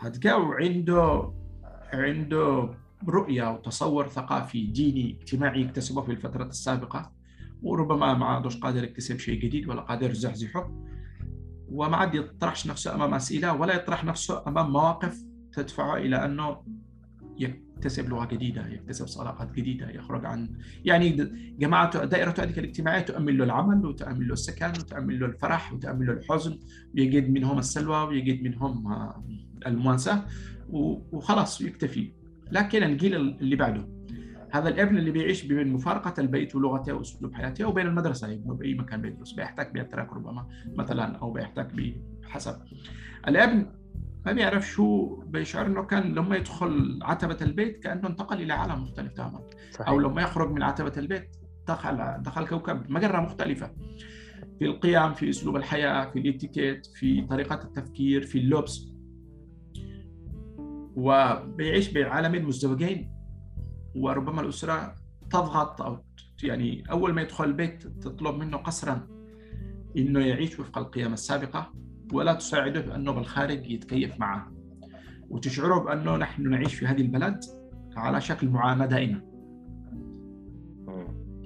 قد جاء وعنده عنده رؤية وتصور ثقافي ديني اجتماعي يكتسبه في الفترة السابقة وربما ما عادش قادر يكتسب شيء جديد ولا قادر يزحزحه. وما عاد يطرحش نفسه أمام أسئلة ولا يطرح نفسه أمام مواقف تدفعه إلى أنه يكتسب لغة جديدة يكتسب صداقات جديدة يخرج عن يعني جماعة دائرة هذه الاجتماعية تؤمن له العمل وتؤمن له السكن وتؤمن له الفرح وتؤمن له الحزن ويجد منهم السلوى ويجد منهم المواساة وخلاص يكتفي. لكن الجيل اللي بعده. هذا الابن اللي بيعيش بين مفارقة البيت ولغته وأسلوب حياته وبين المدرسة ابنه بأي مكان بيدرس بيحتك بيترك ربما مثلا أو بيحتك بحسب. الابن ما بيعرف شو بيشعر إنه كان لما يدخل عتبة البيت كأنه انتقل إلى عالم مختلف تماما. أو لما يخرج من عتبة البيت دخل دخل كوكب مجرة مختلفة. في القيم في أسلوب الحياة في الإتيكيت في طريقة التفكير في اللبس. وبيعيش بين عالمين مزدوجين وربما الأسرة تضغط أو يعني أول ما يدخل البيت تطلب منه قسرا إنه يعيش وفق القيم السابقة ولا تساعده بأنه بالخارج يتكيف معه. وتشعره بأنه نحن نعيش في هذه البلد على شكل معاناة دائمة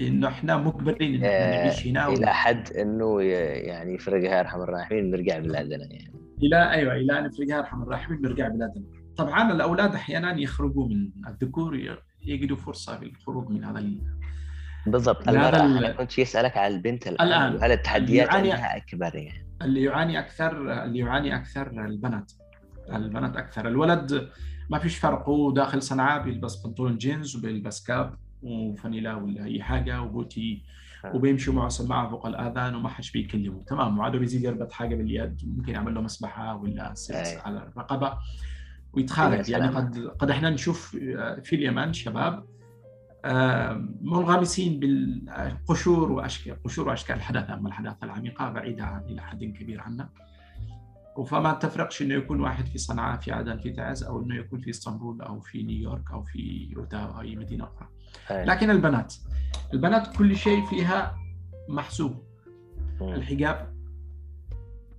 إنه إحنا مجبرين آه، نعيش هنا إلى حد إنه يعني فرقها أرحم الراحمين نرجع بلادنا يعني. إلى أيوه إلى أن فرقها أرحم الراحمين نرجع بلادنا. طبعا الأولاد أحيانا يخرجوا من الذكور يجدوا فرصة في الخروج من هذا بالضبط. أنا كنت بسألك على البنت الآن هل التحديات عندها أكبر يعني؟ اللي يعاني أكثر اللي يعاني أكثر البنات. البنات أكثر. الولد ما فيش فرق. هو داخل صنعاء بيلبس بنطلون جينز وبيلبس كاب وفانيلا ولا أي حاجة وبوتي آه. وبيمشوا معه سماعة فوق الآذان وما حدش بيكلمه. تمام. وعاده بيزيد يربط حاجة باليد ممكن يعمل له مسبحه ولا سلس على الرقبة. ويتخارج يعني قد قد إحنا نشوف آه، في اليمن شباب منغمسين بالقشور وأشكال قشور وأشكال الحداثة. أما الحداثة العميقة بعيدة إلى حد كبير عنا. فما تفرقش إنه يكون واحد في صنعاء في عدن في تعز أو إنه يكون في إسطنبول أو في نيويورك أو في أوتاوا أو أي مدينة أخرى. لكن البنات البنات كل شيء فيها محسوب. الحجاب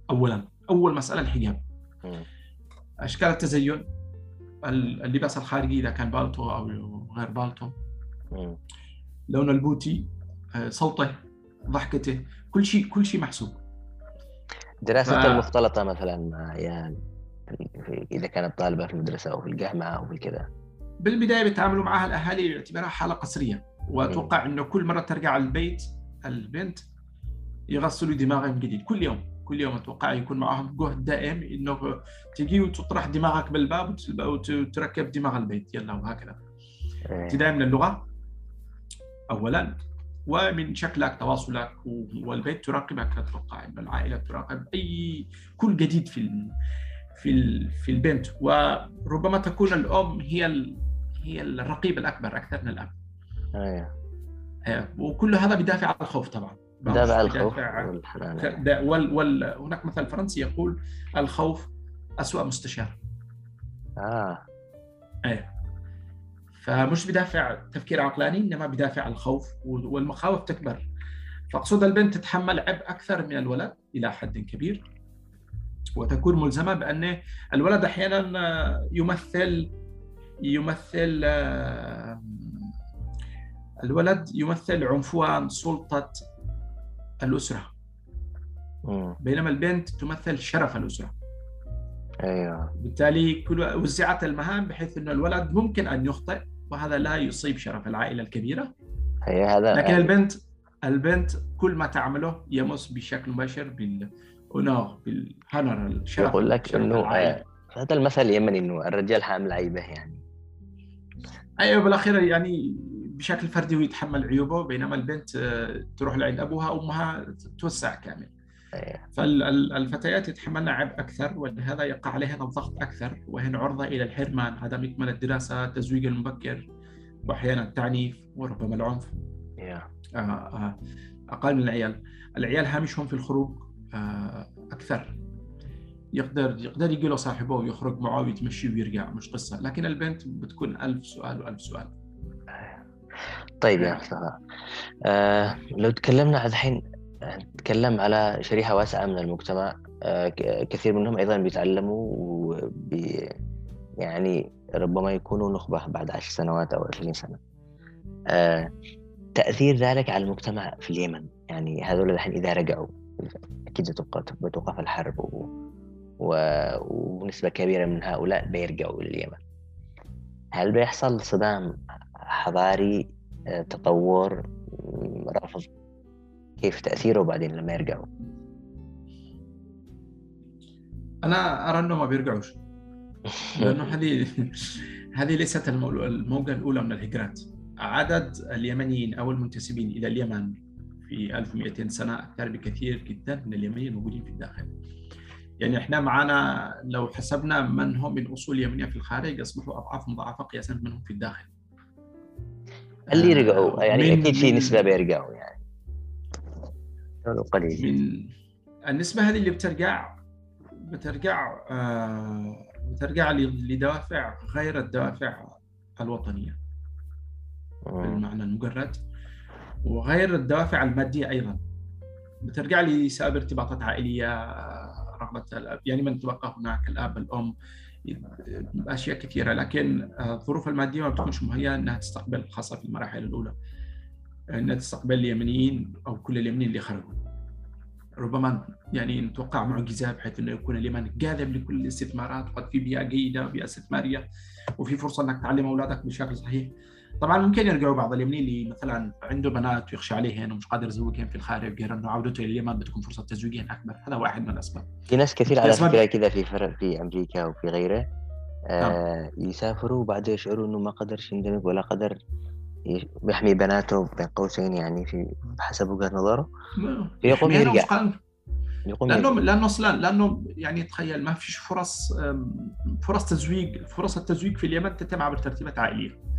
اولا. أول مسألة الحجاب. أشكال التزين اللباس الخارجي إذا كان بالتو أو غير بالتو. لون البوتي آه، صوته ضحكته كل شيء كل شيء محسوب. دراسة ف... المختلطة مثلا مع عيال إذا كانت طالبة في المدرسة أو في الجامعة أو في كذا. بالبداية بيتعاملوا معها الأهالي باعتبارها حالة قصرية. وأتوقع أنه كل مرة ترجع البيت البنت يغسلوا دماغها من جديد كل يوم. كل يوم أتوقع يكون معهم جهد دائم إنه تجي وتطرح دماغك بالباب وتركب دماغ البيت يلا وهكذا إيه. ابتداء من اللغة اولا ومن شكلك تواصلك والبيت تراقبك أتوقع ان العائلة تراقب اي كل جديد في في في البنت وربما تكون الأم هي هي الرقيب الأكبر أكثر من الأب. أيوه وكل هذا بدافع عن الخوف طبعا. بدافع الخوف وال وال هناك مثل فرنسي يقول الخوف أسوأ مستشار. آه. إيه. فمش بدافع تفكير عقلاني إنما بدافع الخوف والمخاوف تكبر. فأقصد البنت تتحمل عبء أكثر من الولد إلى حد كبير. وتكون ملزمة بأن الولد أحيانا يمثل يمثل الولد يمثل عنفوان سلطة الأسرة. بينما البنت تمثل شرف الأسرة. أيوه. بالتالي كل وزعت المهام بحيث انه الولد ممكن أن يخطئ وهذا لا يصيب شرف العائلة الكبيرة. هي هذا لكن البنت البنت كل ما تعمله يمس بشكل مباشر بالأونور بالهنر الشرف يقول لك إنه آه، هذا المثل اليمني إنه الرجال حامل عيبه يعني. أيوه بالأخير يعني بشكل فردي هو يتحمل عيوبه بينما البنت آه، تروح لعند أبوها أمها توسع كامل. فالفتيات يتحملن عبء أكثر ولهذا يقع عليهن الضغط أكثر وهن عرضة إلى الحرمان. عدم اكمال الدراسة التزويج المبكر واحيانا التعنيف وربما العنف. آه، آه، أقل من العيال. العيال هامشهم في الخروج أكثر. يقدر يقدر يجي له صاحبه ويخرج معه ويتمشي ويرجع مش قصة. لكن البنت بتكون ألف سؤال وألف سؤال. طيب يا مصطفى آه لو تكلمنا الحين نتكلم على شريحة واسعة من المجتمع. آه، كثير منهم أيضا بيتعلموا وبي يعني ربما يكونوا نخبة بعد عشر سنوات أو عشرين سنة. آه، تأثير ذلك على المجتمع في اليمن. يعني هذول الحين إذا رجعوا أكيد بتوقف الحرب و... و... ونسبة كبيرة من هؤلاء بيرجعوا إلى اليمن هل بيحصل صدام حضاري آه، تطور رفض كيف تأثيره بعدين لما يرجعوا؟ أنا أرى انه ما بيرجعوش. لأنه هذه هذه ليست الموجة الأولى من الهجرات. عدد اليمنيين أو المنتسبين إلى اليمن في 1200 سنة أكثر بكثير جدا من اليمنيين الموجودين في الداخل. يعني إحنا معنا لو حسبنا من هم من أصول يمنية في الخارج يصبحوا اضعاف مضاعفه قياسا منهم في الداخل. اللي رجعوا يعني أكيد في نسبة بيرجعوا يعني. قليل. من النسبة هذه اللي بترجع بترجع آه بترجع لدوافع غير الدوافع الوطنية. بالمعنى المجرد. وغير الدوافع المادية أيضا. بترجع لسبب ارتباطات عائلية رغبة الأب يعني من تبقى هناك الأب الأم. أشياء كثيرة لكن الظروف المادية ما بتكونش مهيئة أنها تستقبل خاصة في المراحل الأولى إنها تستقبل اليمنيين أو كل اليمنيين اللي خرجوا. ربما يعني نتوقع معجزة بحيث إنه يكون اليمن جاذب لكل الاستثمارات وقد في بيئة جيدة بيئة استثمارية وفي فرصة إنك تعلم أولادك بشكل صحيح. طبعا ممكن يرجعوا بعض اليمنيين اللي مثلا عنده بنات ويخشى عليهن ومش قادر يزوجهن في الخارج غير إنه عودته إلى اليمن بتكون فرصة تزويجهن أكبر. هذا واحد من الأسباب. في ناس كثير على فكرة كذا في فرق في أمريكا وفي غيره. آه نعم. يسافروا وبعدين يشعروا إنه ما قدرش يندمج ولا قدر يحمي بناته بين قوسين يعني في حسب وجهة نظره. يقوم يرجع. يقوم لأنه يرجع. لأنه أصلا لأنه يعني تخيل ما فيش فرص فرص تزويج فرص التزويج في اليمن تتم عبر ترتيبات عائلية.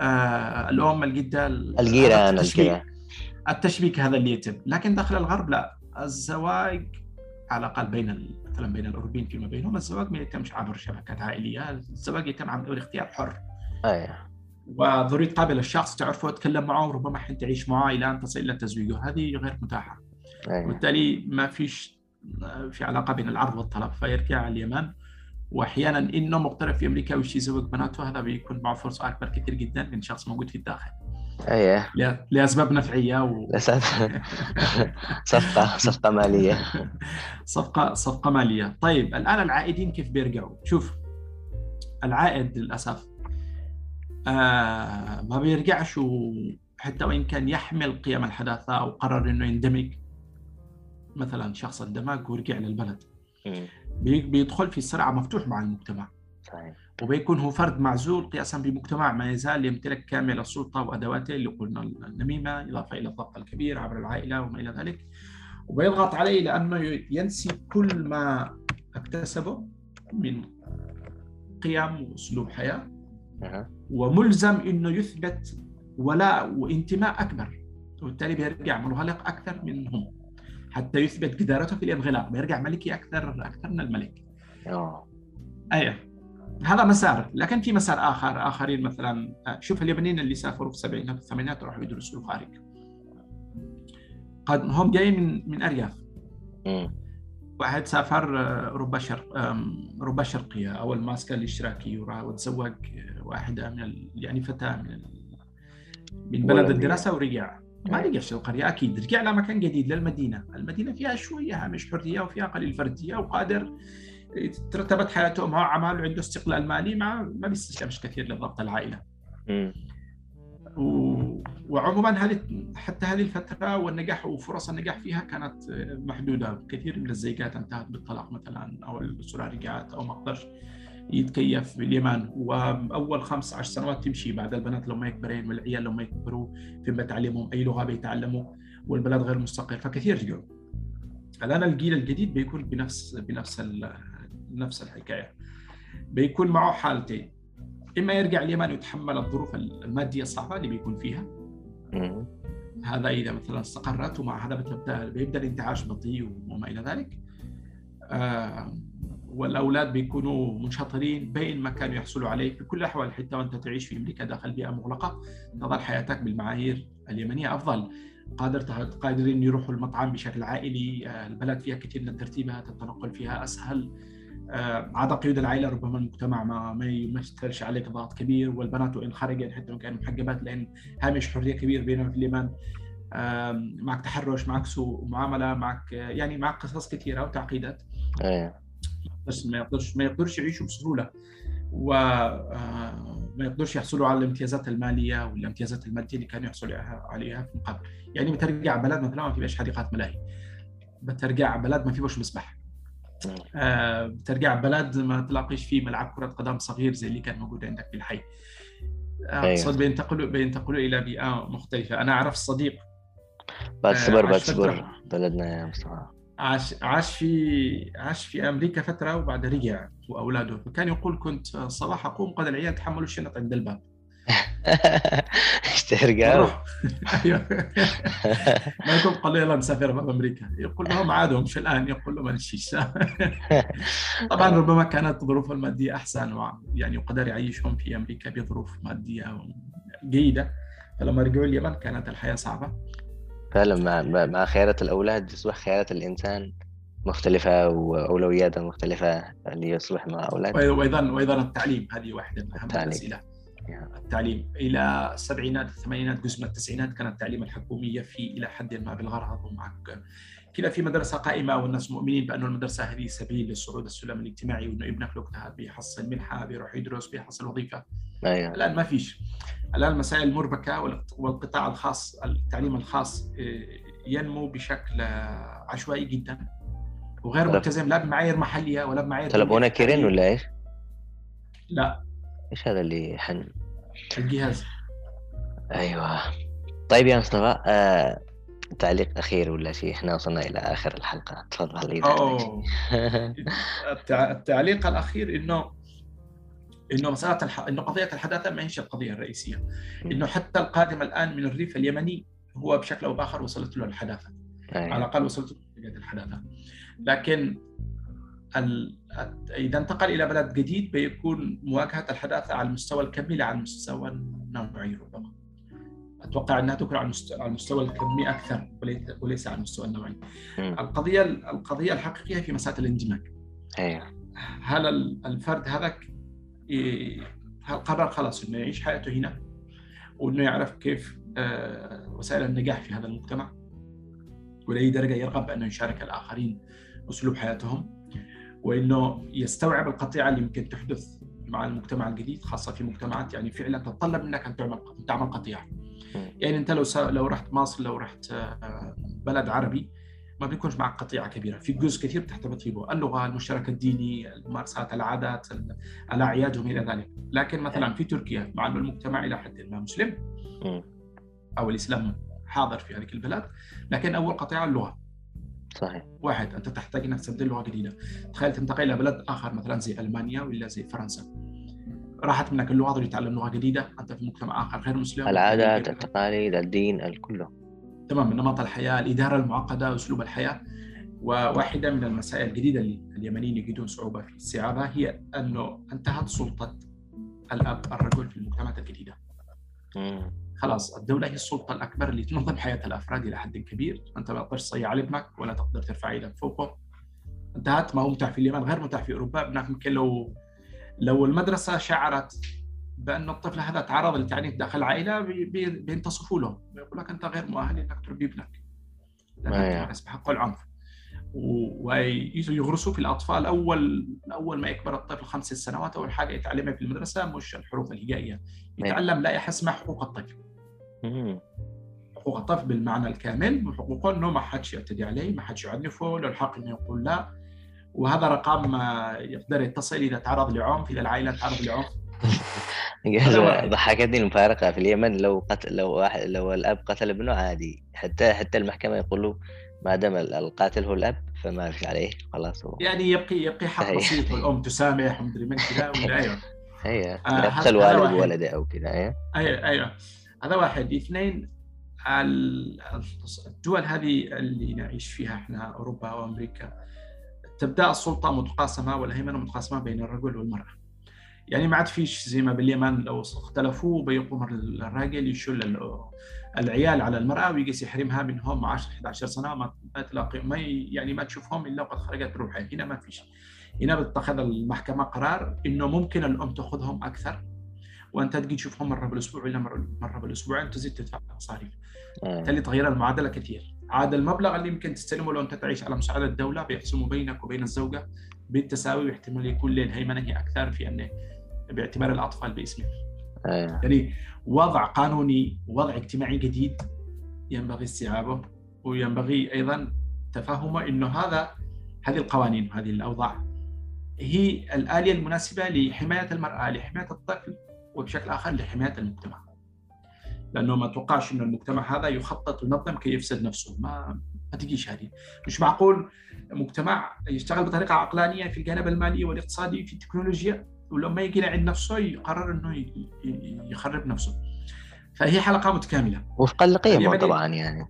آه الام الجده الجيران التشبيك, التشبيك هذا اللي يتم. لكن داخل الغرب لا. الزواج على الأقل بين مثلا بين الأوروبيين فيما بينهم الزواج ما يتمش عبر شبكات عائلية. الزواج يتم عبر اختيار حر. أيوه وضروري تقابل الشخص تعرفه وتتكلم معه وربما حين تعيش معه إلى أن تصل إلى تزويجه هذه غير متاحة. أيوة. وبالتالي ما فيش في علاقة بين العرض والطلب فيرجع اليمن. وأحيانا إنه مقترف في أمريكا ويش يزوج بناته هذا بيكون معه فرصه اكبر كثير جدا من شخص موجود في الداخل. أيوه لأسباب نفعية و... صفقة صفقة مالية. صفقة صفقة مالية. طيب الآن العائدين كيف بيرجعوا؟ شوف العائد للأسف آه ما بيرجعش حتى وإن كان يحمل قيم الحداثة أو قرر إنه يندمج مثلا شخص اندمج ورجع للبلد. بيدخل في صراع مفتوح مع المجتمع. صحيح. وبيكون هو فرد معزول قياسا بمجتمع ما يزال يمتلك كامل السلطة وادواته اللي قلنا النميمة إضافة إلى الضغط الكبير عبر العائلة وما إلى ذلك. وبيضغط عليه لأنه ينسي كل ما اكتسبه من قيم وأسلوب حياة. وملزم إنه يثبت ولاء وانتماء أكبر وبالتالي بيرجع منغلق أكثر منهم. حتى يثبت جدارته في الانغلاق بيرجع ملكي أكثر أكثر من الملك. آه. أيوه. هذا مسار لكن في مسار آخر آخرين مثلا شوف اليابانيين اللي سافروا في السبعينات والثمانينات راحوا يدرسوا الخارج. قد هم جايين من من أرياف. واحد سافر آه، أوروبا شرق أوروبا الشرقيه أول ما كان الاشتراكي وراح وتزوج آه، واحدة من ال... يعني فتاة من ال... من بلد. الدراسة. ورجع. ما. رجعش القرية أكيد رجع لمكان جديد للمدينة، المدينة فيها شوية هامش حرية وفيها قليل فرديه وقادر ترتبت حياته معه عمل وعنده استقلال مالي مع ما بيستسلمش كثير لضغط العائلة. و... وعموما هذه حتى هذه الفترة والنجاح وفرص النجاح فيها كانت محدودة كثير من الزيجات انتهت بالطلاق مثلا أو الاسره رجعت أو ما قدرش يتكيف باليمن وأول خمس عشر سنوات تمشي. بعد البنات لما يكبرين والعيال لما يكبروا في بتعلمهم أي لغة بيتعلموا والبلد غير مستقر. فكثير رجعوا الآن الجيل الجديد بيكون بنفس بنفس. نفس الحكاية. بيكون معه حالتين. إما يرجع اليمن ويتحمل الظروف المادية الصعبة اللي بيكون فيها. هذا إذا مثلا استقرت ومع هذا بتبدأ بيبدأ الانتعاش بطيء وما إلى ذلك. آه والأولاد بيكونوا منشطرين بين ما كانوا يحصلوا عليه في كل الأحوال حتى وأنت تعيش في أمريكا داخل بيئة مغلقة تظل حياتك بالمعايير اليمنية أفضل. قادر قادرين يروحوا المطعم بشكل عائلي آه البلد فيها كثير من الترتيبات التنقل فيها أسهل. آه عدا قيود العائلة ربما المجتمع ما ما يمثلش عليك ضغط كبير والبنات وإن خرجت حتى لو كانوا محجبات لأن هامش حرية كبير بينهم في اليمن. معك تحرش معك سوء معاملة معك يعني معك قصص كثيرة وتعقيدات. أيوه بس ما يقدرش ما يقدرش يعيشوا بسهولة. وما يقدرش يحصلوا على الامتيازات المالية والامتيازات المادية اللي كانوا يحصلوا عليها- في قبل. يعني بترجع بلد مثلا ما فيش حديقات ملاهي. بترجع بلد ما فيش مسبح. مم. آه، بترجع بلد ما تلاقيش فيه ملعب كرة قدم صغير زي اللي كان موجود عندك في الحي. أيوة. اقصد بينتقلوا بينتقلوا إلى بيئة مختلفة. أنا أعرف صديق بعد آه، صبر بعد صبر. بلدنا يا مصطفى. عاش عاش في عاش في أمريكا فترة وبعد رجع وأولاده. فكان يقول كنت صباح أقوم قد العيال تحملوا الشنط عند الباب. اشتهر. أيوه. ما يكون قال له يلا نسافر باب أمريكا. يقول لهم عادوا مش الآن. يقول له ما نمشيش طبعا ربما كانت ظروفه المادية أحسن يعني وقدر يعيشهم في أمريكا بظروف مادية جيدة. فلما رجعوا اليمن كانت الحياة صعبة. فعلا مع مع- خيارات الأولاد تصبح خيارات الإنسان مختلفة وأولوياته مختلفة اللي يصبح مع أولاد وأيضا وأيضا التعليم هذه واحدة من أهم التعليم. الأسئلة يا. التعليم إلى السبعينات الثمانينات جزء من التسعينات كان التعليم الحكومي يفي إلى حد ما بالغرض ومعك كذا في مدرسة قائمة والناس مؤمنين بانه المدرسة هذه سبيل للصعود السلم الاجتماعي وأنه ابنك لو اجتهد بيحصل منحة بيروح يدرس بيحصل وظيفة. أيوه. الآن ما فيش. الآن المسائل مربكه والق- والقطاع الخاص التعليم الخاص آه، ينمو بشكل عشوائي جدا. وغير طلب- ملتزم لا بمعايير محلية ولا بمعايير طلبونا كيرين. ولا إيش؟ لا. إيش هذا اللي حن الجهاز. أيوه. طيب يا مصطفى آه... تعليق أخير ولا شيء؟ إحنا وصلنا إلى آخر الحلقة. تفضل. التع- التعليق الأخير إنه إنه مساله الح... إنه قضية الحداثة ما هيش القضية الرئيسية. إنه حتى القادم الآن من الريف اليمني هو بشكل أو بآخر وصلت له الحداثة. على أيوه الأقل وصلت له الحداثة. لكن ال... إذا انتقل إلى بلد جديد بيكون مواجهة الحداثة على المستوى الكمي لا على المستوى النوعي ربما. أتوقع أنها تكون على المستوى, الكمي أكثر وليس على المستوى النوعي. القضية القضية الحقيقية في مسألة الاندماج. أيوه هل ال- الفرد هذاك هل قرر خلاص إنه يعيش حياته هنا وإنه يعرف كيف آه، وسائل النجاح في هذا المجتمع ولأي درجة يرغب بانه يشارك الآخرين أسلوب حياتهم وإنه يستوعب القطيعة اللي يمكن تحدث مع المجتمع الجديد خاصة في مجتمعات يعني فعلا تتطلب منك أن تعمل تعمل قطيعة. يعني انت لو سا... لو رحت مصر لو رحت آه، بلد عربي ما بيكونش معك قطيعة كبيرة. في جزء كثير بتحتفظ فيه اللغة المشترك الديني الممارسات العادات ال- الأعياد وما إلى ذلك. لكن مثلا في تركيا مع إنه المجتمع إلى حد ما مسلم. أو الإسلام حاضر في هذه البلاد لكن أول قطيعة اللغة. صحيح. واحد أنت تحتاج إنك تستبدل لغة جديدة. تخيل تنتقل إلى بلد آخر مثلا زي ألمانيا ولا زي فرنسا. راحت منك اللغة تريد تتعلم لغة جديدة أنت في مجتمع آخر غير مسلم. العادات التقاليد الدين الكله تمام نمط الحياة الإدارة المعقدة أسلوب الحياة. وواحدة من المسائل الجديدة اللي اليمنيين يجدون صعوبة في استيعابها هي أنه انتهت سلطة الأب الرجل في المجتمعات الجديدة. خلاص الدولة هي السلطة الأكبر اللي تنظم حياة الأفراد إلى حد كبير، أنت ما تقدرش تصيح على ابنك ولا تقدر ترفع يدك فوقه. انتهت ما هو متاح في اليمن غير متاح في أوروبا، ابنك ممكن لو لو المدرسة شعرت بأن الطفل هذا تعرض للتعنيف داخل العائلة بينتصفوا له، بيقول لك أنت غير مؤهل إنك تربي ابنك. لأنك بحق العنف. ويغرسوا في الأطفال اول أول ما يكبر الطفل خمس سنوات اول حاجة يتعلمها في المدرسة مش الحروف الهجائية. يتعلم لائحه اسمها حقوق الطفل. حقوق الطفل بالمعنى الكامل وحقوقه إنه ما حدش يعتدي عليه ما حدش يعنفه له الحق إنه يقول لا. وهذا رقم يقدر يتصل إذا تعرض لعنف إذا العائلة تعرض لعنف. ضحكتني المفارقة في اليمن لو قتل لو واحد لو الأب قتل ابنه عادي. حتى حتى المحكمة يقولوا ما دام القاتل هو الأب فما في عليه. خلاص هو يعني يبقي يبقي حق بسيط والأم تسامح ومدري من كذا أيوه. أيوه يقتل آه والد ولده أو كذا أيوه أيوه أيوه. هذا واحد. اثنين الدول هذه اللي نعيش فيها إحنا أوروبا وأمريكا تبدأ السلطة متقاسمة والهيمنة متقاسمة بين الرجل والمرأة. يعني ما عاد فيش زي ما باليمن لو اختلفوا بيقوم الراجل يشل العيال على المرأة ويجلس يحرمها منهم 10 11 سنة ما تلاقي ما يعني ما تشوفهم إلا وقد خرجت روحها. هنا ما فيش هنا بتتخذ المحكمة قرار إنه ممكن الأم تأخذهم أكثر وأنت تجي تشوفهم مرة بالأسبوع ولا مرة بالاسبوعين تزيد تدفع مصاريف بالتالي تغير المعادلة كثير. عاد المبلغ اللي يمكن تستلمه لو انت تعيش على مساعدة الدولة بيقسموا بينك وبين الزوجة بالتساوي واحتمال يكون للهيمنه هي أكثر في أنه باعتبار الأطفال باسمه أيوة. يعني وضع قانوني وضع اجتماعي جديد ينبغي استيعابه وينبغي أيضا تفهمه إنه هذا هذه القوانين وهذه الأوضاع هي الآلية المناسبة لحماية المرأة لحماية الطفل وبشكل آخر لحماية المجتمع لأنه ما توقعش إنه المجتمع هذا يخطط وينظم كي يفسد نفسه. ما ما تجيش هذه. مش معقول مجتمع يشتغل بطريقة عقلانية في الجانب المالي والاقتصادي في التكنولوجيا ولما يجي لعند نفسه يقرر إنه يخرب نفسه. فهي حلقة متكاملة. وفقا لقيمه طبعا يعني.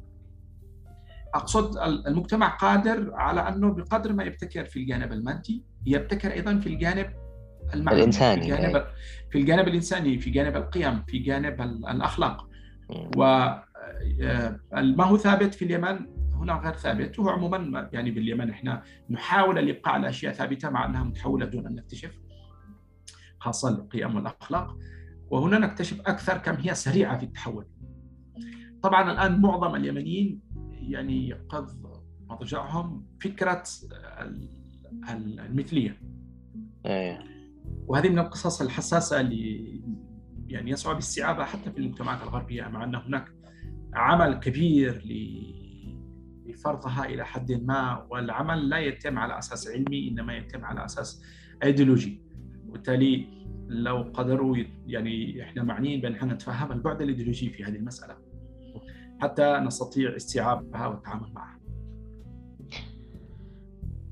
أقصد المجتمع قادر على أنه بقدر ما يبتكر في الجانب المادي يبتكر أيضا في الجانب المعنوي الإنساني في الجانب, في الجانب الإنساني في جانب القيم في جانب الأخلاق. و آه، هو ثابت في اليمن هنا غير ثابت وهو عموما يعني باليمن إحنا نحاول الابقاء على أشياء ثابتة مع أنها متحولة دون أن نكتشف خاصة القيم والأخلاق. وهنا نكتشف أكثر كم هي سريعة في التحول. طبعا الآن معظم اليمنيين يعني قد مضجعهم فكرة المثلية. إيه. وهذه من القصص الحساسة اللي يعني يصعب استيعابها حتى في المجتمعات الغربية مع أن هناك عمل كبير لفرضها إلى حد ما والعمل لا يتم على أساس علمي إنما يتم على أساس أيديولوجي وبالتالي لو قدروا يعني إحنا معنيين بأن إحنا نتفهم البعد الإيديولوجي في هذه المسألة حتى نستطيع استيعابها والتعامل معها.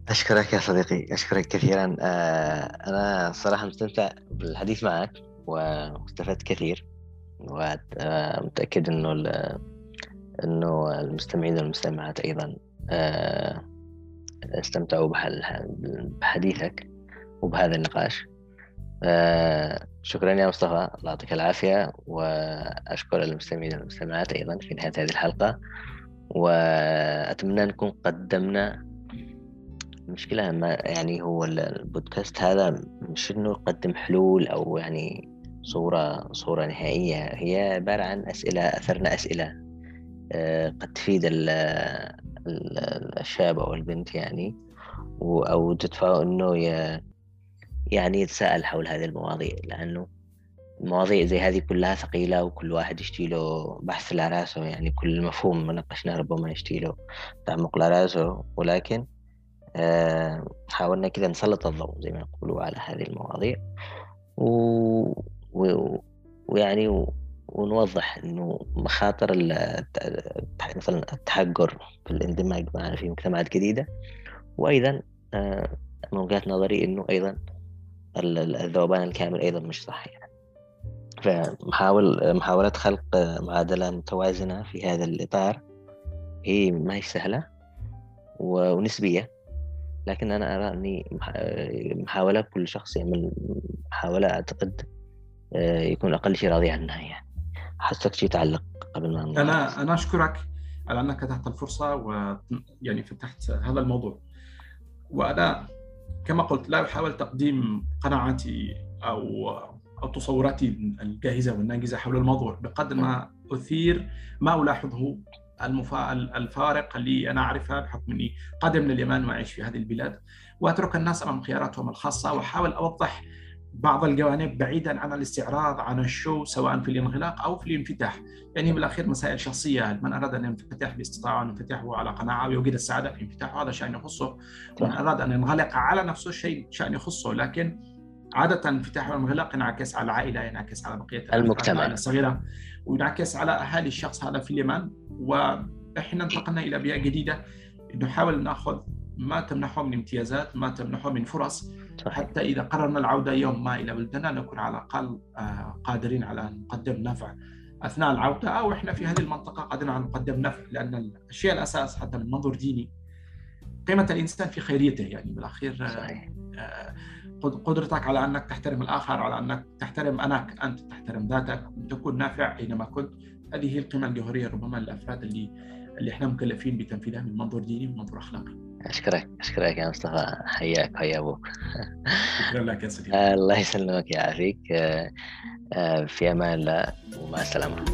أشكرك يا صديقي أشكرك كثيرا. آه، أنا صراحة مستمتع بالحديث معك. واستفدت كثير ومتأكد أنه أنه المستمعين والمستمعات أيضا آه، استمتعوا بحديثك وبهذا النقاش. آه شكرا يا مصطفى. الله يعطيك العافية وأشكر المستمعين والمستمعات أيضا في نهاية هذه الحلقة. وأتمنى نكون قدمنا المشكلة ما يعني هو البودكاست هذا مش إنه يقدم حلول أو يعني صورة صورة نهائية. هي عبارة عن أسئلة أثرنا أسئلة آه، قد تفيد الشاب أو البنت يعني. أو تدفعه إنه يعني يتساءل حول هذه المواضيع لأنه المواضيع زي هذه كلها ثقيلة وكل واحد يشتي له بحث لراسه يعني. كل مفهوم ما ناقشناه ربما يشتي له تعمق لراسه ولكن آه حاولنا كذا نسلط الضوء زي ما يقولوا على هذه المواضيع. و... ويعني. ونوضح إنه مخاطر مثلا التحقر في الاندماج معنا في مجتمعات جديدة وأيضا آه، من وجهة نظري إنه أيضا الذوبان الكامل أيضا مش صح يعني فمحاول محاولة خلق معادلة متوازنة في هذا الإطار هي ما هي سهلة ونسبية لكن أنا أرى أني محاولة كل شخص يعمل محاولة أعتقد آه، يكون أقل شيء راضي عنها يعني. حسك شيء تعلق قبل ما أنا أنا أشكرك على أنك اتحت الفرصة ويعني فتحت هذا الموضوع. وأنا كما قلت لا أحاول تقديم قناعاتي أو أو تصوراتي الجاهزة والناجزة حول الموضوع بقدر ما أثير ما ألاحظه المفا... الفارق اللي أنا اعرفها بحكم إني قادم من اليمن وأعيش في هذه البلاد. وأترك الناس أمام خياراتهم الخاصة وأحاول أوضح بعض الجوانب بعيدا عن الاستعراض عن الشو سواء في الانغلاق أو في الانفتاح. يعني بالأخير مسائل شخصية من أراد أن ينفتح باستطاعة أن ينفتح على قناعه ويوجد السعادة في انفتاحه هذا شأن يخصه. ومن أراد أن ينغلق على نفسه شيء شأن يخصه. لكن عادة انفتاح والانغلاق ينعكس على العائلة ينعكس على بقية المجتمع. الصغيرة وينعكس على أهالي الشخص هذا في اليمن. وإحنا انتقلنا إلى بيئة جديدة. نحاول نأخذ ما تمنحه من امتيازات ما تمنحه من فرص صحيح. حتى إذا قررنا العودة يوم ما إلى بلدنا نكون على الأقل آه، قادرين على أن نقدم نفع أثناء العودة أو إحنا في هذه المنطقة قادرين على أن نقدم نفع لأن الشيء الأساس حتى من منظور ديني قيمة الإنسان في خيريته يعني بالأخير آه، صحيح. قدرتك على أنك تحترم الآخر على أنك تحترم أنك أنت تحترم ذاتك وتكون نافع أينما كنت هذه هي القيمة الجوهرية ربما للافراد اللي اللي إحنا مكلفين بتنفيذها من منظور ديني ومنظور أخلاقي. أشكرك أشكرك يا مصطفى حياك حيا أبوك. شكرا لك يا صديقي. الله يسلمك يعافيك آه، آه، في أمان الله ومع السلامة.